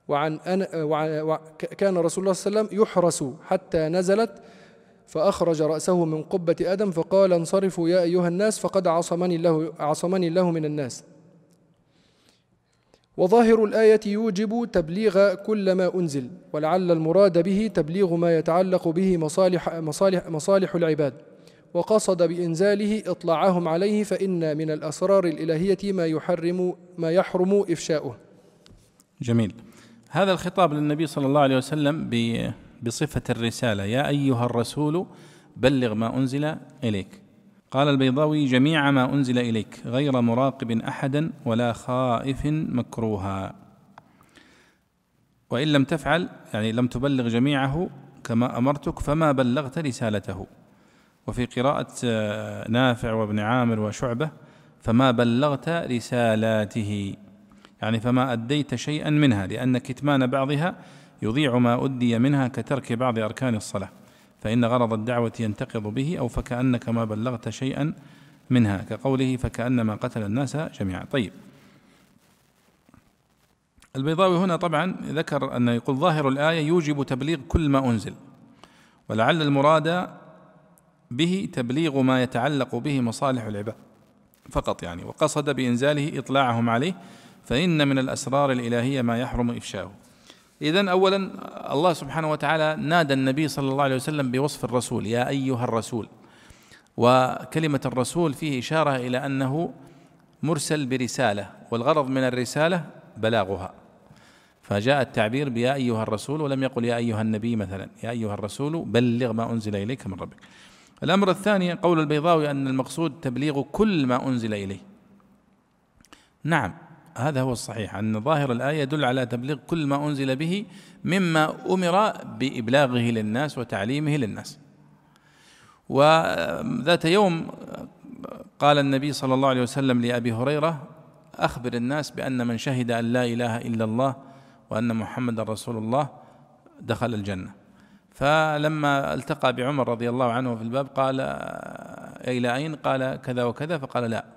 Speaker 2: وعن أن وعن كان رسول الله صلى الله عليه وسلم يحرس حتى نزلت فأخرج رأسه من قبة أدم فقال انصرفوا يا أيها الناس فقد عصمني الله عصمني الله من الناس وظاهر الآية يوجب تبليغ كل ما أنزل ولعل المراد به تبليغ ما يتعلق به مصالح مصالح مصالح العباد وقصد بإنزاله إطلاعهم عليه فإن من الأسرار الإلهية ما يحرم ما يحرم إفشاؤه.
Speaker 1: جميل. هذا الخطاب للنبي صلى الله عليه وسلم بصفة الرسالة يا أيها الرسول بلغ ما أنزل إليك. قال البيضاوي جميع ما أنزل إليك غير مراقب أحدا ولا خائف مكروها. وإن لم تفعل يعني لم تبلغ جميعه كما أمرتك فما بلغت رسالته. وفي قراءة آه، نافع وابن عامر وشعبة فما بلغت رسالاته. يعني فما أديت شيئا منها لأن كتمان بعضها يضيع ما أدي منها كترك بعض أركان الصلاة فإن غرض الدعوة ينتقض به أو فكأنك ما بلغت شيئا منها كقوله فكأنما قتل الناس جميعا. طيب. البيضاوي هنا طبعا ذكر أن يقول ظاهر الآية يوجب تبليغ كل ما أنزل ولعل المراد به تبليغ ما يتعلق به مصالح العباد فقط يعني وقصد بإنزاله إطلاعهم عليه فإن من الأسرار الإلهية ما يحرم إفشاؤه. إذا أولا الله سبحانه وتعالى نادى النبي صلى الله عليه وسلم بوصف الرسول يا أيها الرسول. وكلمة الرسول فيه إشارة إلى أنه مرسل برسالة والغرض من الرسالة بلاغها. فجاء التعبير بيا أيها الرسول ولم يقل يا أيها النبي مثلا يا أيها الرسول بلغ ما أنزل إليك من ربك. الأمر الثاني قول البيضاوي أن المقصود تبليغ كل ما أنزل إليه. نعم. هذا هو الصحيح أن ظاهر الآية يدل على تبليغ كل ما أنزل به مما أمر بإبلاغه للناس وتعليمه للناس. وذات يوم قال النبي صلى الله عليه وسلم لأبي هريرة أخبر الناس بأن من شهد أن لا إله إلا الله وأن محمد رسول الله دخل الجنة. فلما التقى بعمر رضي الله عنه في الباب قال إلى أين؟ قال كذا وكذا فقال لا.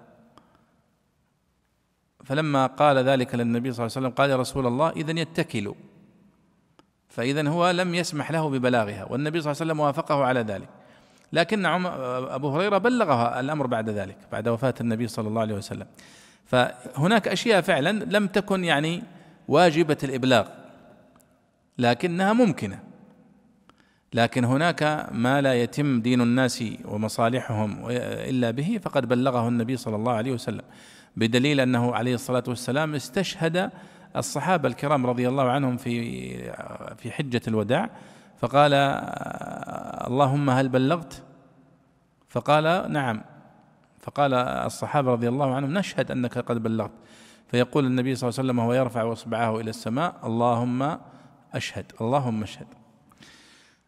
Speaker 1: فلما قال ذلك للنبي صلى الله عليه وسلم قال يا رسول الله إذا يتكل. فإذا هو لم يسمح له ببلاغها والنبي صلى الله عليه وسلم وافقه على ذلك. لكن أبو هريرة بلغها الأمر بعد ذلك بعد وفاة النبي صلى الله عليه وسلم. فهناك أشياء فعلا لم تكن يعني واجبة الإبلاغ لكنها ممكنة. لكن هناك ما لا يتم دين الناس ومصالحهم إلا به فقد بلغه النبي صلى الله عليه وسلم. بدليل أنه عليه الصلاة والسلام استشهد الصحابة الكرام رضي الله عنهم في في حجة الوداع فقال اللهم هل بلغت؟ فقال نعم. فقال الصحابة رضي الله عنهم نشهد أنك قد بلغت. فيقول النبي صلى الله عليه وسلم وهو يرفع إصبعه إلى السماء اللهم أشهد اللهم أشهد.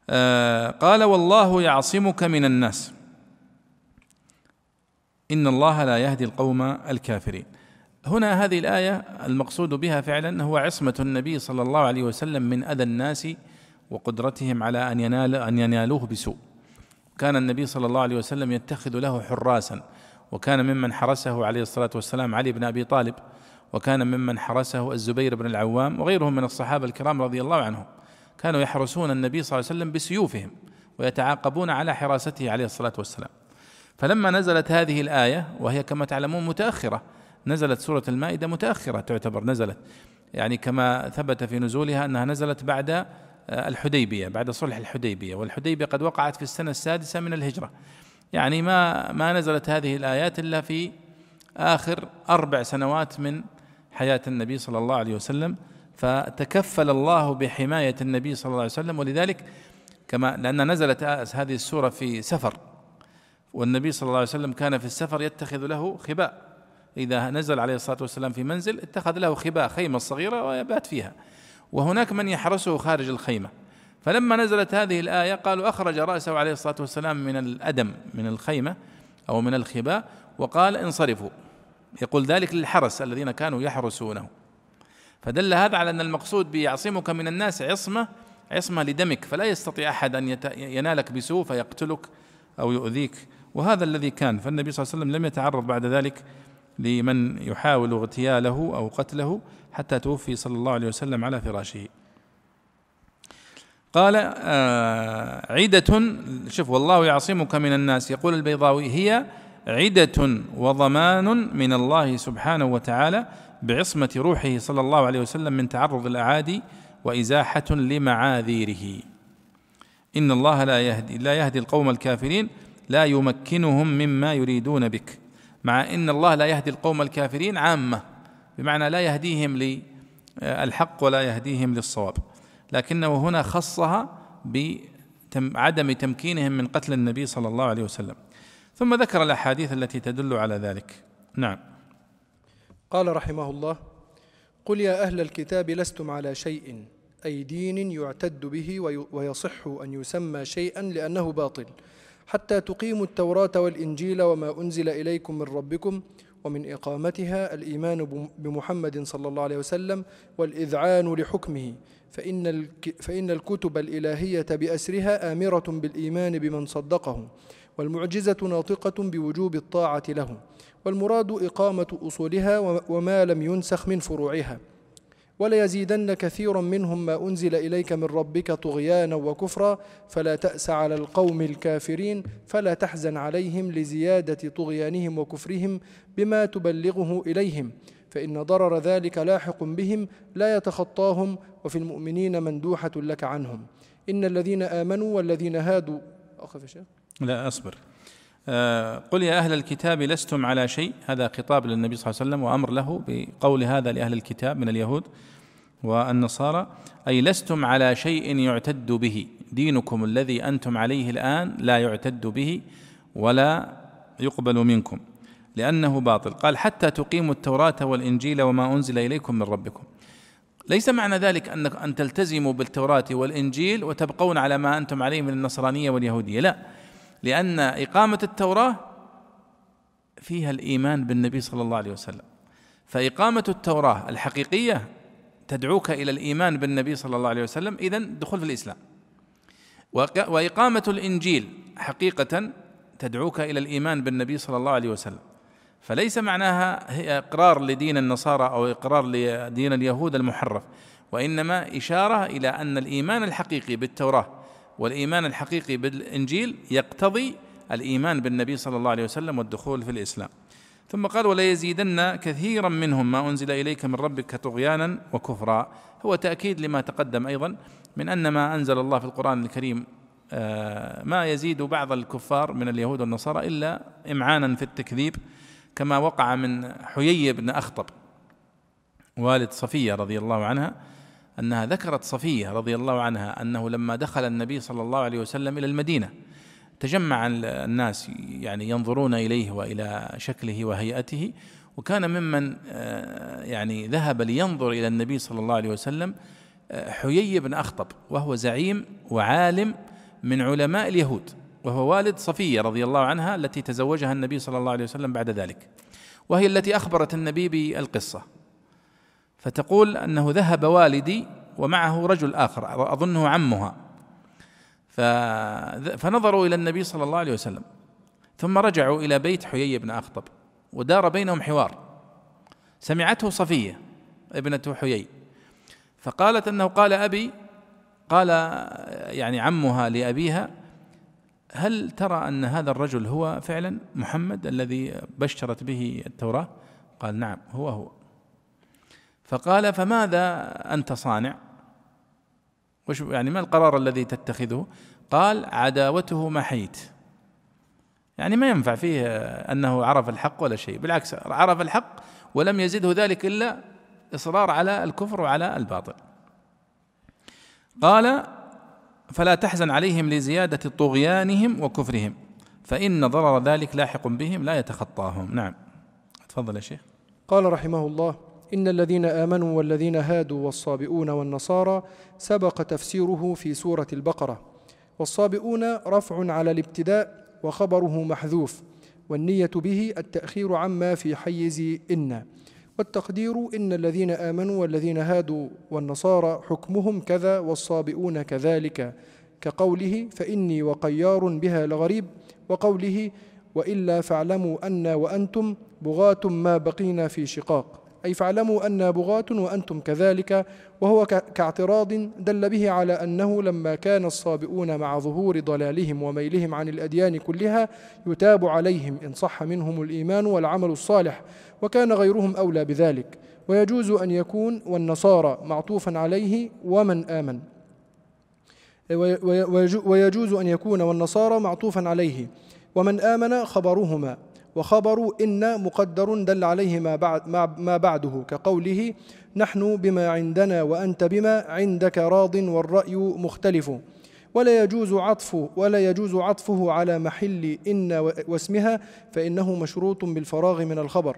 Speaker 1: آه قال والله يعصمك من الناس. إن الله لا يهدي القوم الكافرين. هنا هذه الآية المقصود بها فعلا هو عصمة النبي صلى الله عليه وسلم من أذى الناس وقدرتهم على أن ينال أن ينالوه بسوء. كان النبي صلى الله عليه وسلم يتخذ له حراسا وكان ممن حرسه عليه الصلاة والسلام علي بن أبي طالب وكان ممن حرسه الزبير بن العوام وغيرهم من الصحابة الكرام رضي الله عنهم. كانوا يحرسون النبي صلى الله عليه وسلم بسيوفهم ويتعاقبون على حراسته عليه الصلاة والسلام. فلما نزلت هذه الآية وهي كما تعلمون متأخرة نزلت سورة المائدة متأخرة تعتبر نزلت. يعني كما ثبت في نزولها أنها نزلت بعد آه، الحديبية بعد صلح الحديبية والحديبية قد وقعت في السنة السادسة من الهجرة. يعني ما ما نزلت هذه الآيات إلا في آخر أربع سنوات من حياة النبي صلى الله عليه وسلم. فتكفل الله بحماية النبي صلى الله عليه وسلم ولذلك كما لأن نزلت هذه السورة في سفر. والنبي صلى الله عليه وسلم كان في السفر يتخذ له خباء. إذا نزل عليه الصلاة والسلام في منزل اتخذ له خباء خيمة صغيرة ويبات فيها. وهناك من يحرسه خارج الخيمة. فلما نزلت هذه الآية قالوا أخرج رأسه عليه الصلاة والسلام من الأدم من الخيمة أو من الخباء وقال انصرفوا. يقول ذلك للحرس الذين كانوا يحرسونه. فدل هذا على أن المقصود بيعصمك من الناس عصمة عصمة لدمك. فلا يستطيع أحد أن ينالك بسوء فيقتلك أو يؤذيك. وهذا الذي كان فالنبي صلى الله عليه وسلم لم يتعرض بعد ذلك لمن يحاول اغتياله أو قتله حتى توفي صلى الله عليه وسلم على فراشه. قال آه عدة شوف والله يعصمك من الناس. يقول البيضاوي هي عدة وضمان من الله سبحانه وتعالى بعصمة روحه صلى الله عليه وسلم من تعرض الأعادي وإزاحة لمعاذيره. إن الله لا يهدي لا يهدي القوم الكافرين لا يمكنهم مما يريدون بك مع إن الله لا يهدي القوم الكافرين عامة بمعنى لا يهديهم للحق ولا يهديهم للصواب. لكنه هنا خصها بعدم تمكينهم من قتل النبي صلى الله عليه وسلم. ثم ذكر الأحاديث التي تدل على ذلك. نعم.
Speaker 2: قال رحمه الله قل يا أهل الكتاب لستم على شيء أي دين يعتد به ويصح أن يسمى شيئا لأنه باطل. حتى تقيموا التوراة والإنجيل وما أنزل إليكم من ربكم ومن إقامتها الإيمان بمحمد صلى الله عليه وسلم والإذعان لحكمه. فإن فإن الكتب الإلهية بأسرها آمرة بالإيمان بمن صدقه والمعجزة ناطقة بوجوب الطاعة له والمراد إقامة أصولها وما لم ينسخ من فروعها. وليزيدن كثيرا منهم ما أنزل إليك من ربك طغيانا وكفرا فلا تأس على القوم الكافرين فلا تحزن عليهم لزيادة طغيانهم وكفرهم بما تبلغه إليهم فإن ضرر ذلك لاحق بهم لا يتخطاهم وفي المؤمنين مندوحة لك عنهم. إن الذين آمنوا والذين هادوا أخف
Speaker 1: لا أصبر. قل يا أهل الكتاب لستم على شيء؟ هذا خطاب للنبي صلى الله عليه وسلم وأمر له بقول هذا لأهل الكتاب من اليهود والنصارى أي لستم على شيء يعتد به؟ دينكم الذي أنتم عليه الآن لا يعتد به ولا يقبل منكم لأنه باطل. قال حتى تقيموا التوراة والإنجيل وما أنزل إليكم من ربكم. ليس معنى ذلك أن أن تلتزموا بالتوراة والإنجيل وتبقون على ما أنتم عليه من النصرانية واليهودية لا. لأن إقامة التوراة فيها الإيمان بالنبي صلى الله عليه وسلم. فإقامة التوراة الحقيقية تدعوك إلى الإيمان بالنبي صلى الله عليه وسلم إذا دخول في الإسلام. وإقامة الإنجيل حقيقة تدعوك إلى الإيمان بالنبي صلى الله عليه وسلم. فليس معناها هي إقرار لدين النصارى أو إقرار لدين اليهود المحرف وإنما إشارة إلى أن الإيمان الحقيقي بالتوراة والإيمان الحقيقي بالإنجيل يقتضي الإيمان بالنبي صلى الله عليه وسلم والدخول في الإسلام. ثم قال وليزيدن كثيرا منهم ما أنزل إليك من ربك طغيانا وكفرا. هو تأكيد لما تقدم أيضا من أن ما أنزل الله في القرآن الكريم آه، ما يزيد بعض الكفار من اليهود والنصارى إلا امعانا في التكذيب كما وقع من حيي بن أخطب والد صفية رضي الله عنها أنها ذكرت صفية رضي الله عنها أنه لما دخل النبي صلى الله عليه وسلم إلى المدينة تجمع الناس يعني ينظرون إليه وإلى شكله وهيئته وكان ممن آه، يعني ذهب لينظر إلى النبي صلى الله عليه وسلم آه، حيي بن أخطب وهو زعيم وعالم من علماء اليهود وهو والد صفية رضي الله عنها التي تزوجها النبي صلى الله عليه وسلم بعد ذلك وهي التي أخبرت النبي بالقصة. فتقول أنه ذهب والدي ومعه رجل آخر أظنه عمها. فنظروا إلى النبي صلى الله عليه وسلم ثم رجعوا إلى بيت حيي بن أخطب ودار بينهم حوار. سمعته صفية ابنة حيي فقالت أنه قال أبي قال يعني عمها لأبيها هل ترى أن هذا الرجل هو فعلا محمد الذي بشرت به التوراة؟ قال نعم هو هو. فقال فماذا أنت صانع؟ وش يعني ما القرار الذي تتخذه؟ قال عداوته ما حيت. يعني ما ينفع فيه أنه عرف الحق ولا شيء بالعكس عرف الحق ولم يزده ذلك إلا إصرار على الكفر وعلى الباطل. قال فلا تحزن عليهم لزيادة طغيانهم وكفرهم فإن ضرر ذلك لاحق بهم لا يتخطاهم. نعم. تفضل يا شيخ.
Speaker 2: قال رحمه الله إن الذين آمنوا والذين هادوا والصابئون والنصارى سبق تفسيره في سورة البقرة. والصابئون رفع على الابتداء وخبره محذوف والنية به التأخير عما في حيز إن. والتقدير إن الذين آمنوا والذين هادوا والنصارى حكمهم كذا والصابئون كذلك. كقوله فإني وقيار بها لغريب وقوله وإلا فاعلموا أن وأنتم بغاة ما بقينا في شقاق. أي فاعلموا أن بغاة وأنتم كذلك وهو كاعتراض دل به على أنه لما كان الصابئون مع ظهور ضلالهم وميلهم عن الأديان كلها يتاب عليهم إن صح منهم الإيمان والعمل الصالح وكان غيرهم أولى بذلك. ويجوز أن يكون والنصارى معطوفا عليه ومن آمن. ويجوز أن يكون والنصارى معطوفا عليه ومن آمن خبرهما. وخبر إن مقدر دل عليه ما, بعد ما بعده كقوله نحن بما عندنا وأنت بما عندك راض والرأي مختلف. ولا يجوز عطفه ولا يجوز عطفه على محل إن واسمها فإنه مشروط بالفراغ من الخبر.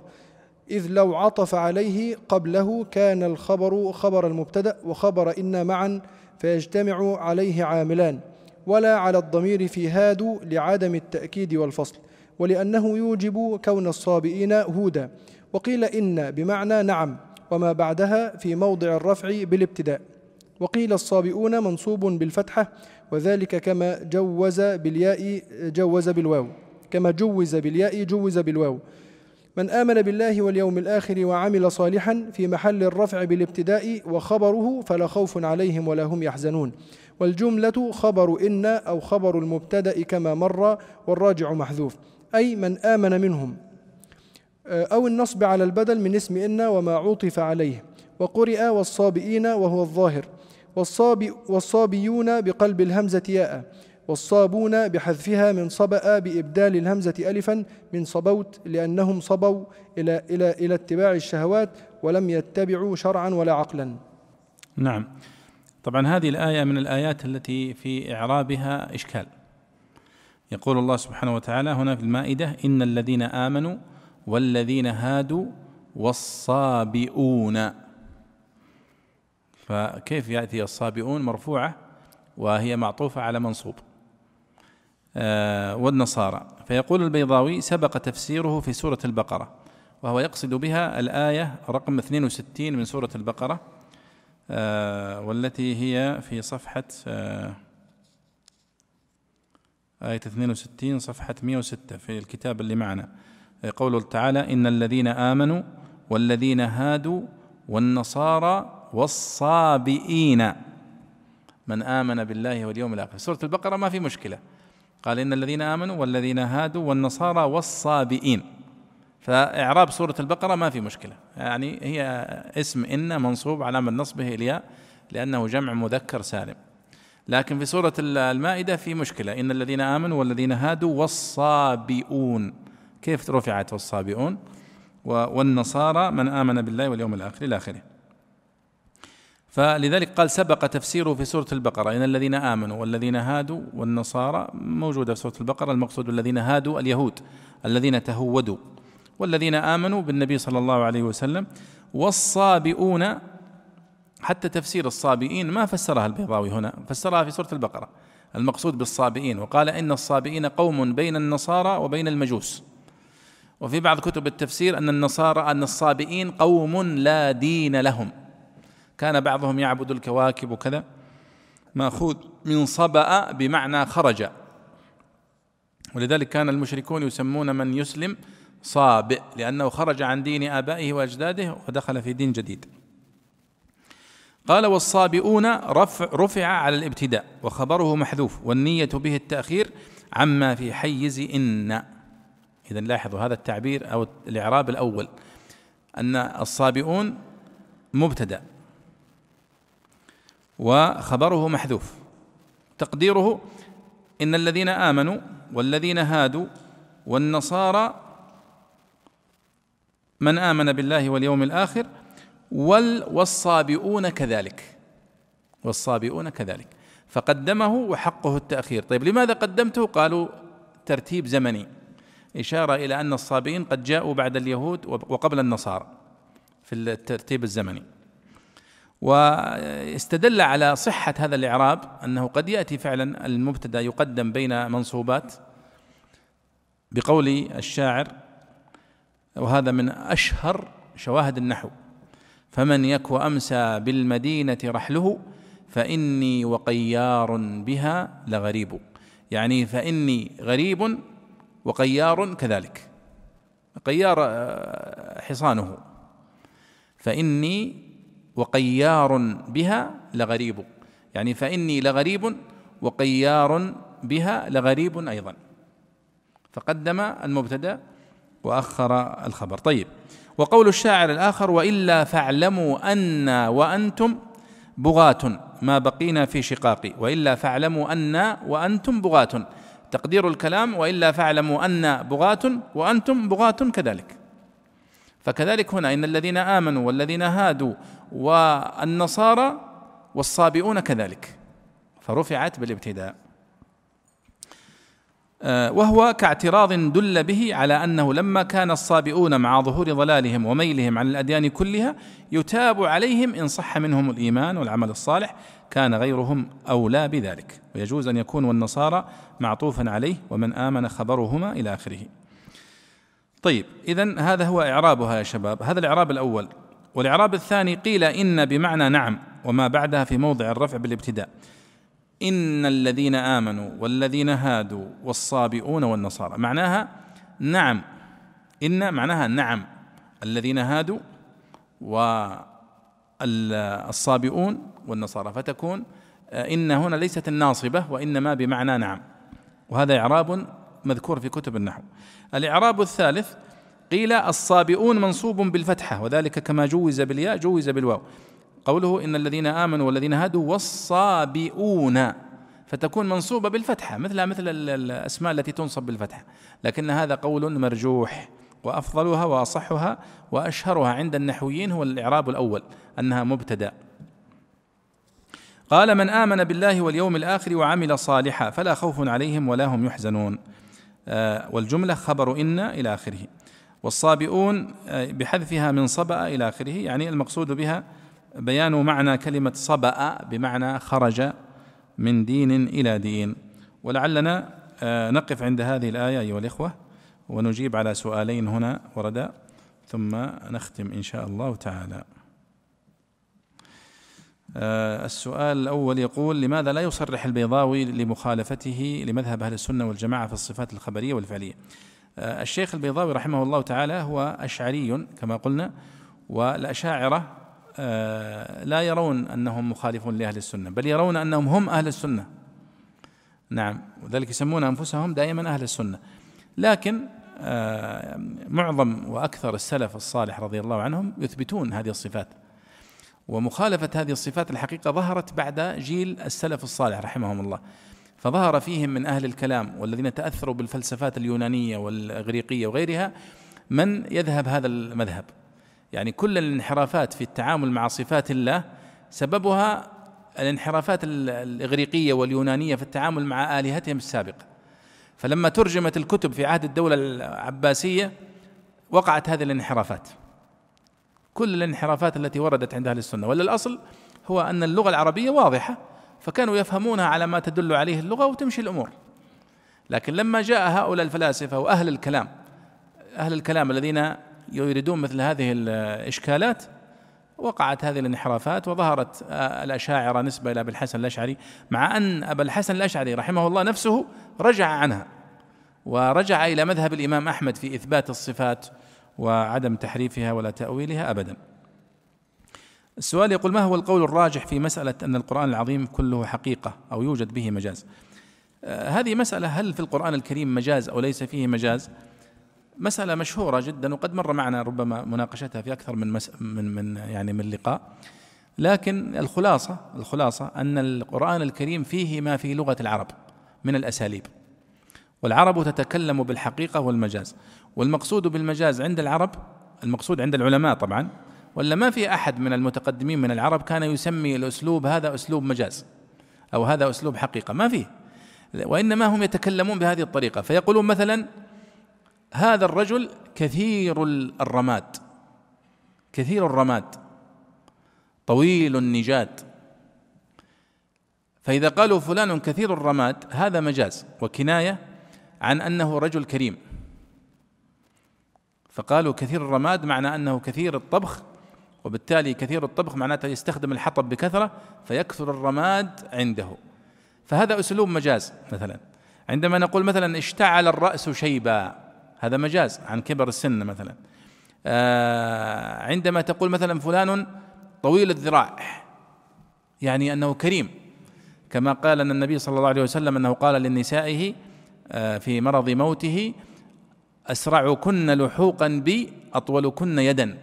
Speaker 2: إذ لو عطف عليه قبله كان الخبر خبر المبتدأ وخبر إن معا فيجتمع عليه عاملان. ولا على الضمير في هاد لعدم التأكيد والفصل. ولأنه يوجب كون الصابئين هودا. وقيل إن بمعنى نعم وما بعدها في موضع الرفع بالابتداء. وقيل الصابئون منصوب بالفتحة وذلك كما جوز بالياء جوز بالواو. كما جوز بالياء جوز بالواو. من آمن بالله واليوم الآخر وعمل صالحا في محل الرفع بالابتداء وخبره فلا خوف عليهم ولا هم يحزنون. والجملة خبر إن أو خبر المبتدأ كما مر والراجع محذوف. أي من آمن منهم. آه، أو النصب على البدل من اسم إن وما عوطف عليه. وقرئ والصابئين وهو الظاهر. والصابي والصابيون بقلب الهمزة ياء. والصابون بحذفها من صبأ بإبدال الهمزة ألفا من صبوت لأنهم صبوا إلى, إلى, إلى اتباع الشهوات ولم يتبعوا شرعا ولا عقلا.
Speaker 1: نعم. طبعا هذه الآية من الآيات التي في إعرابها إشكال. يقول الله سبحانه وتعالى هنا في المائدة إن الذين آمنوا والذين هادوا والصابئون. فكيف يأتي الصابئون؟ مرفوعة وهي معطوفة على منصوب. آه والنصارى. فيقول البيضاوي سبق تفسيره في سورة البقرة وهو يقصد بها الآية رقم 62 من سورة البقرة آه والتي هي في صفحة آه آية 62 صفحة 106 في الكتاب اللي معنا. قوله تعالى إن الذين آمنوا والذين هادوا والنصارى والصابئين. من آمن بالله واليوم الآخر. سورة البقرة ما في مشكلة. قال إن الذين آمنوا والذين هادوا والنصارى والصابئين. فإعراب سورة البقرة ما في مشكلة. يعني هي اسم إن منصوب علامة نصبه إلياء لأنه جمع مذكر سالم. لكن في سورة المائدة في مشكلة. إن الذين آمنوا والذين هادوا والصابئون. كيف رفعت والصابئون؟ والنصارى من آمن بالله واليوم الآخر إلى آخره. فلذلك قال سبق تفسيره في سورة البقرة. إن الذين آمنوا والذين هادوا والنصارى موجودة في سورة البقرة. المقصود الذين هادوا اليهود. الذين تهودوا. والذين آمنوا بالنبي صلى الله عليه وسلم والصابئون حتى تفسير الصابئين ما فسرها البيضاوي هنا فسرها في سورة البقرة. المقصود بالصابئين وقال إن الصابئين قوم بين النصارى وبين المجوس. وفي بعض كتب التفسير أن النصارى أن الصابئين قوم لا دين لهم. كان بعضهم يعبد الكواكب وكذا. مأخوذ من صبأ بمعنى خرج. ولذلك كان المشركون يسمون من يسلم صابئ لأنه خرج عن دين آبائه وأجداده ودخل في دين جديد. قال والصابئون رفع, رفع على الابتداء وخبره محذوف والنية به التأخير عما في حيز إن. إذا لاحظوا هذا التعبير أو الإعراب الأول أن الصابئون مبتدأ وخبره محذوف. تقديره إن الذين آمنوا والذين هادوا والنصارى من آمن بالله واليوم الآخر والصابئون كذلك. والصابئون كذلك. فقدمه وحقه التأخير. طيب لماذا قدمته؟ قالوا ترتيب زمني. إشارة إلى أن الصابئين قد جاءوا بعد اليهود وقبل النصارى في الترتيب الزمني. واستدل على صحة هذا الإعراب أنه قد يأتي فعلا المبتدأ يقدم بين منصوبات بقول الشاعر وهذا من أشهر شواهد النحو. فمن يك أمسى بالمدينة رحله فإني وقيار بها لغريب. يعني فإني غريب وقيار كذلك. قيار آه، حصانه. فإني وقيار بها لغريب. يعني فإني لغريب وقيار بها لغريب أيضا. فقدم المبتدأ وأخر الخبر. طيب وقول الشاعر الآخر وإلا فاعلموا أن وأنتم بغاة ما بقينا في شقاق وإلا فاعلموا أن وأنتم بغاة. تقدير الكلام وإلا فاعلموا أن بغاة وأنتم بغاة كذلك. فكذلك هنا إن الذين آمنوا والذين هادوا والنصارى والصابئون كذلك. فرفعت بالابتداء. وهو كاعتراض دل به على أنه لما كان الصابئون مع ظهور ضلالهم وميلهم عن الأديان كلها يتاب عليهم إن صح منهم الإيمان والعمل الصالح كان غيرهم أولى بذلك ويجوز أن يكون والنصارى معطوفا عليه ومن آمن خبرهما إلى آخره. طيب اذا هذا هو إعرابها يا شباب، هذا الإعراب الأول والإعراب الثاني قيل إن بمعنى نعم وما بعدها في موضع الرفع بالابتداء. إن الذين آمنوا والذين هادوا والصابئون والنصارى. معناها نعم. إن معناها نعم. الذين هادوا والصابئون والنصارى. فتكون آه، إن هنا ليست الناصبة وإنما بمعنى نعم. وهذا إعراب مذكور في كتب النحو. الإعراب الثالث قيل الصابئون منصوب بالفتحة وذلك كما جوز بالياء جوز بالواو. قوله إن الذين آمنوا والذين هادوا والصابئون فتكون منصوبة بالفتحة مثلها مثل الأسماء التي تنصب بالفتحة. لكن هذا قول مرجوح وأفضلها وأصحها وأشهرها عند النحويين هو الإعراب الأول أنها مبتدأ. قال من آمن بالله واليوم الآخر وعمل صالحا فلا خوف عليهم ولا هم يحزنون. آه، والجملة خبر إن إلى آخره. والصابئون آه، بحذفها من صبأ إلى آخره يعني المقصود بها بيان معنى كلمة صبأ بمعنى خرج من دين إلى دين. ولعلنا آه، نقف عند هذه الآية أيها الإخوة ونجيب على سؤالين هنا وردا ثم نختم إن شاء الله تعالى. آه، السؤال الأول يقول لماذا لا يصرح البيضاوي لمخالفته لمذهب أهل السنة والجماعة في الصفات الخبرية والفعلية؟ آه، الشيخ البيضاوي رحمه الله تعالى هو أشعري كما قلنا والأشاعرة لا يرون أنهم مخالفون لأهل السنة بل يرون أنهم هم أهل السنة. نعم وذلك يسمون أنفسهم دائما أهل السنة. لكن آه، معظم وأكثر السلف الصالح رضي الله عنهم يثبتون هذه الصفات. ومخالفة هذه الصفات الحقيقة ظهرت بعد جيل السلف الصالح رحمهم الله. فظهر فيهم من أهل الكلام والذين تأثروا بالفلسفات اليونانية والاغريقيه وغيرها من يذهب هذا المذهب. يعني كل الانحرافات في التعامل مع صفات الله سببها الانحرافات الإغريقية واليونانية في التعامل مع آلهتهم السابقة. فلما ترجمت الكتب في عهد الدولة العباسية وقعت هذه الانحرافات. كل الانحرافات التي وردت عند أهل السنة. ولا الأصل هو أن اللغة العربية واضحة فكانوا يفهمونها على ما تدل عليه اللغة وتمشي الأمور. لكن لما جاء هؤلاء الفلاسفة وأهل الكلام أهل الكلام الذين يريدون مثل هذه الإشكالات وقعت هذه الانحرافات وظهرت الأشاعرة نسبة إلى أبي الحسن الأشعري مع أن أبا الحسن الأشعري رحمه الله نفسه رجع عنها ورجع إلى مذهب الإمام أحمد في إثبات الصفات وعدم تحريفها ولا تأويلها أبدا. السؤال يقول ما هو القول الراجح في مسألة أن القرآن العظيم كله حقيقة أو يوجد به مجاز؟ آه، هذه مسألة هل في القرآن الكريم مجاز أو ليس فيه مجاز؟ مسألة مشهورة جدا وقد مر معنا ربما مناقشتها في أكثر من مس من من يعني من لقاء. لكن الخلاصة الخلاصة أن القرآن الكريم فيه ما في لغة العرب من الأساليب. والعرب تتكلم بالحقيقة والمجاز. والمقصود بالمجاز عند العرب المقصود عند العلماء طبعا ولا ما في أحد من المتقدمين من العرب كان يسمي الأسلوب هذا أسلوب مجاز أو هذا أسلوب حقيقة. ما فيه. وإنما هم يتكلمون بهذه الطريقة. فيقولون مثلا هذا الرجل كثير الرماد كثير الرماد طويل النجاد فإذا قالوا فلان كثير الرماد هذا مجاز وكناية عن أنه رجل كريم. فقالوا كثير الرماد معنى أنه كثير الطبخ وبالتالي كثير الطبخ معناته يستخدم الحطب بكثرة فيكثر الرماد عنده. فهذا أسلوب مجاز مثلا. عندما نقول مثلا اشتعل الرأس شيبا هذا مجاز عن كبر السن مثلا. آه عندما تقول مثلا فلان طويل الذراع يعني أنه كريم. كما قال أن النبي صلى الله عليه وسلم أنه قال لنسائه آه في مرض موته أسرعكن لحوقا بي أطولكن يدا.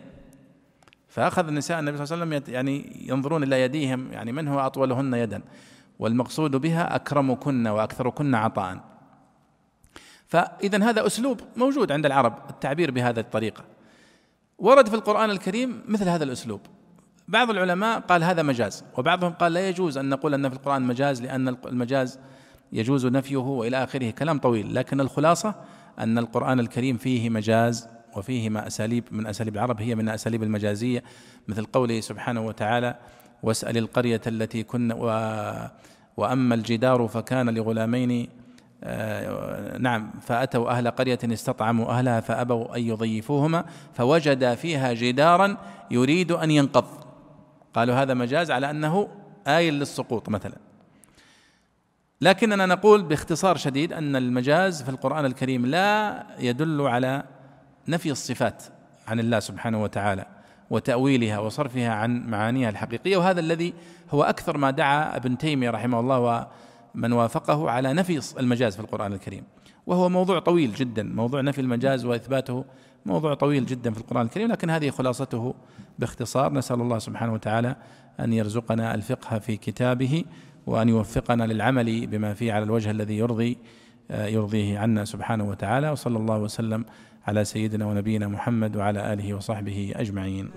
Speaker 1: فأخذ النساء النبي صلى الله عليه وسلم يعني ينظرون إلى يديهم يعني من هو أطولهن يدا؟ والمقصود بها أكرمكن وأكثركن عطاء. فإذا هذا أسلوب موجود عند العرب التعبير بهذه الطريقة. ورد في القرآن الكريم مثل هذا الأسلوب. بعض العلماء قال هذا مجاز وبعضهم قال لا يجوز أن نقول أن في القرآن مجاز لأن المجاز يجوز نفيه وإلى آخره. كلام طويل لكن الخلاصة أن القرآن الكريم فيه مجاز وفيه ما أساليب من أساليب العرب هي من أساليب المجازية مثل قوله سبحانه وتعالى واسأل القرية التي كنا و وأما الجدار فكان لغلامين نعم فأتوا أهل قرية استطعموا أهلها فأبوا أن يضيفوهما فوجد فيها جدارا يريد أن ينقض. قالوا هذا مجاز على أنه آيل للسقوط مثلا. لكننا نقول باختصار شديد أن المجاز في القرآن الكريم لا يدل على نفي الصفات عن الله سبحانه وتعالى وتأويلها وصرفها عن معانيها الحقيقية وهذا الذي هو أكثر ما دعا ابن تيمية رحمه الله من وافقه على نفي المجاز في القرآن الكريم. وهو موضوع طويل جدا موضوع نفي المجاز وإثباته موضوع طويل جدا في القرآن الكريم لكن هذه خلاصته باختصار. نسأل الله سبحانه وتعالى أن يرزقنا الفقه في كتابه وأن يوفقنا للعمل بما فيه على الوجه الذي يرضي يرضيه عنا سبحانه وتعالى. وصلى الله وسلم على سيدنا ونبينا محمد وعلى آله وصحبه أجمعين.